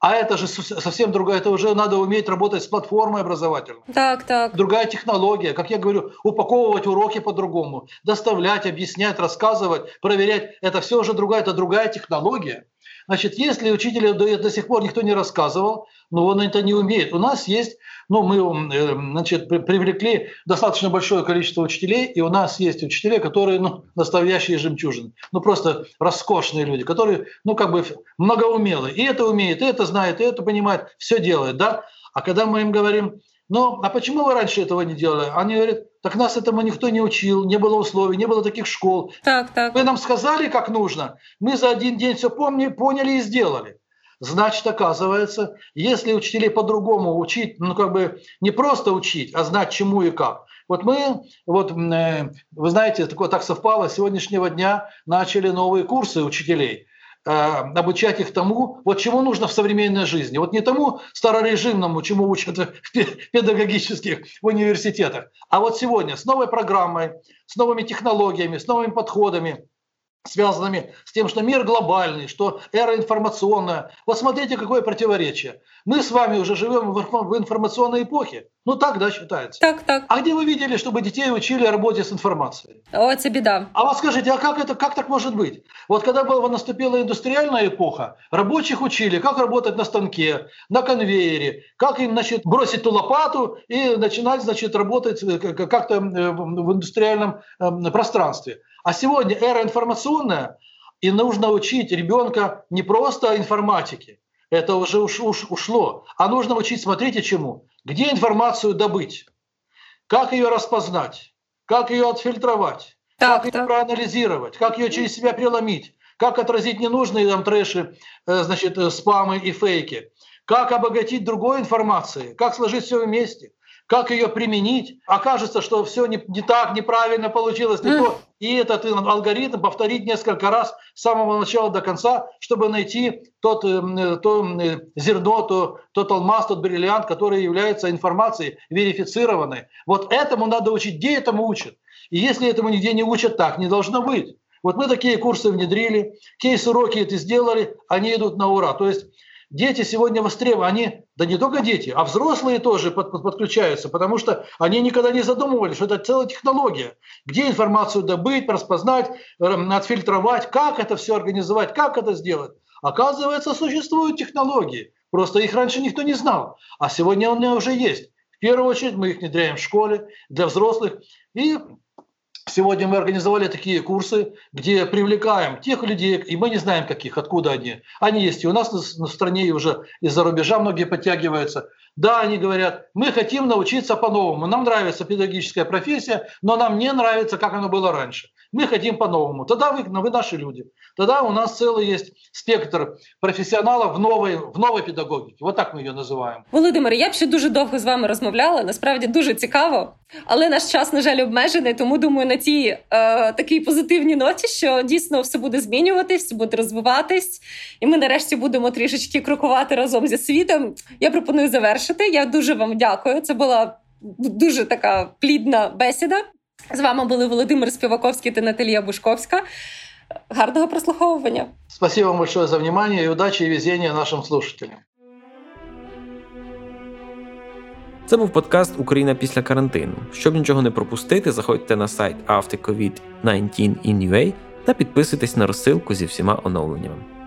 [SPEAKER 2] А это же совсем другая, это уже надо уметь работать с платформой образовательной.
[SPEAKER 1] Так, так.
[SPEAKER 2] Другая технология, как я говорю, упаковывать уроки по-другому, доставлять, объяснять, рассказывать, проверять. Это все уже другая, это другая технология. Значит, если учителю до, до сих пор никто не рассказывал, но он это не умеет. У нас есть, ну, мы э, значит, привлекли достаточно большое количество учителей, и у нас есть учителя, которые, ну, настоящие жемчужины. Ну, просто роскошные люди, которые, ну, как бы многоумелые. И это умеет, и это знает, и это понимает, все делает, да? А когда мы им говорим, ну, а почему вы раньше этого не делали? Они говорят, так нас этому никто не учил, не было условий, не было таких школ.
[SPEAKER 1] Так, так.
[SPEAKER 2] Вы нам сказали, как нужно, мы за один день все помни, поняли и сделали. Значит, оказывается, если учителей по-другому учить, ну как бы не просто учить, а знать чему и как. Вот мы, вот э, вы знаете, такое так совпало, с сегодняшнего дня начали новые курсы учителей. Э, обучать их тому, вот чему нужно в современной жизни. Вот не тому старорежимному, чему учат в педагогических в университетах, а вот сегодня с новой программой, с новыми технологиями, с новыми подходами – связанными с тем, что мир глобальный, что эра информационная. Вот смотрите, какое противоречие. Мы с вами уже живем в информационной эпохе. Ну так, да, считается.
[SPEAKER 1] Так, так.
[SPEAKER 2] А где вы видели, чтобы детей учили работе с информацией?
[SPEAKER 1] О, это беда.
[SPEAKER 2] А вот скажите, а как это, как так может быть? Вот когда была, наступила индустриальная эпоха, рабочих учили, как работать на станке, на конвейере, как им, значит, бросить ту лопату и начинать, значит, работать э, как-то э, в индустриальном э, пространстве. А сегодня эра информационная, и нужно учить ребенка не просто информатике, это уже уш, уш, ушло, а нужно учить, смотрите чему, где информацию добыть, как ее распознать, как ее отфильтровать, так, как так. ее проанализировать, как ее через себя преломить, как отразить ненужные там трэши, э, значит, э, спамы и фейки, как обогатить другой информацией, как сложить все вместе, как ее применить. Окажется, что все не, не так, неправильно получилось, не то. И этот алгоритм повторить несколько раз с самого начала до конца, чтобы найти тот, э, то э, зерно, то, тот алмаз, тот бриллиант, который является информацией верифицированной. Вот этому надо учить. Где этому учат? И если этому нигде не учат, так не должно быть. Вот мы такие курсы внедрили, кейс-уроки это сделали, они идут на ура. То есть Дети сегодня востребованы, они, да не только дети, а взрослые тоже под, под, подключаются, потому что они никогда не задумывались, что это целая технология. Где информацию добыть, распознать, эм, отфильтровать, как это все организовать, как это сделать. Оказывается, существуют технологии, просто их раньше никто не знал, а сегодня они уже есть. В первую очередь мы их внедряем в школе, для взрослых. И Сегодня мы организовали такие курсы, где привлекаем тех людей, и мы не знаем каких, откуда они. Они есть и у нас на стране, и уже из-за рубежа многие подтягиваются. Да, они говорят, мы хотим научиться по-новому. Нам нравится педагогическая профессия, но нам не нравится, как оно было раньше. Мы хотим по-новому. Тогда вы, ну, вы наши люди. Тогда у нас целый есть спектр професіоналів в новій, в новій педагогіці. Вот так ми її називаємо.
[SPEAKER 1] Володимир, я б ще дуже довго з вами розмовляла. Насправді дуже цікаво. Але наш час, на жаль, обмежений. Тому думаю, на тій е, такій позитивній ноті, що дійсно все буде змінюватись, все буде розвиватись, і ми нарешті будемо трішечки крокувати разом зі світом. Я пропоную завершити. Я дуже вам дякую. Це була дуже така плідна бесіда. З вами були Володимир Співаковський та Наталія Бушковська. Гарного прослуховування.
[SPEAKER 2] Спасибо вам большое за внимание и удачи и везения нашим слушателям.
[SPEAKER 3] Це був подкаст Україна після карантину. Щоб нічого не пропустити, заходьте на сайт aftercovid19 in та підписуйтесь на розсилку зі всіма оновленнями.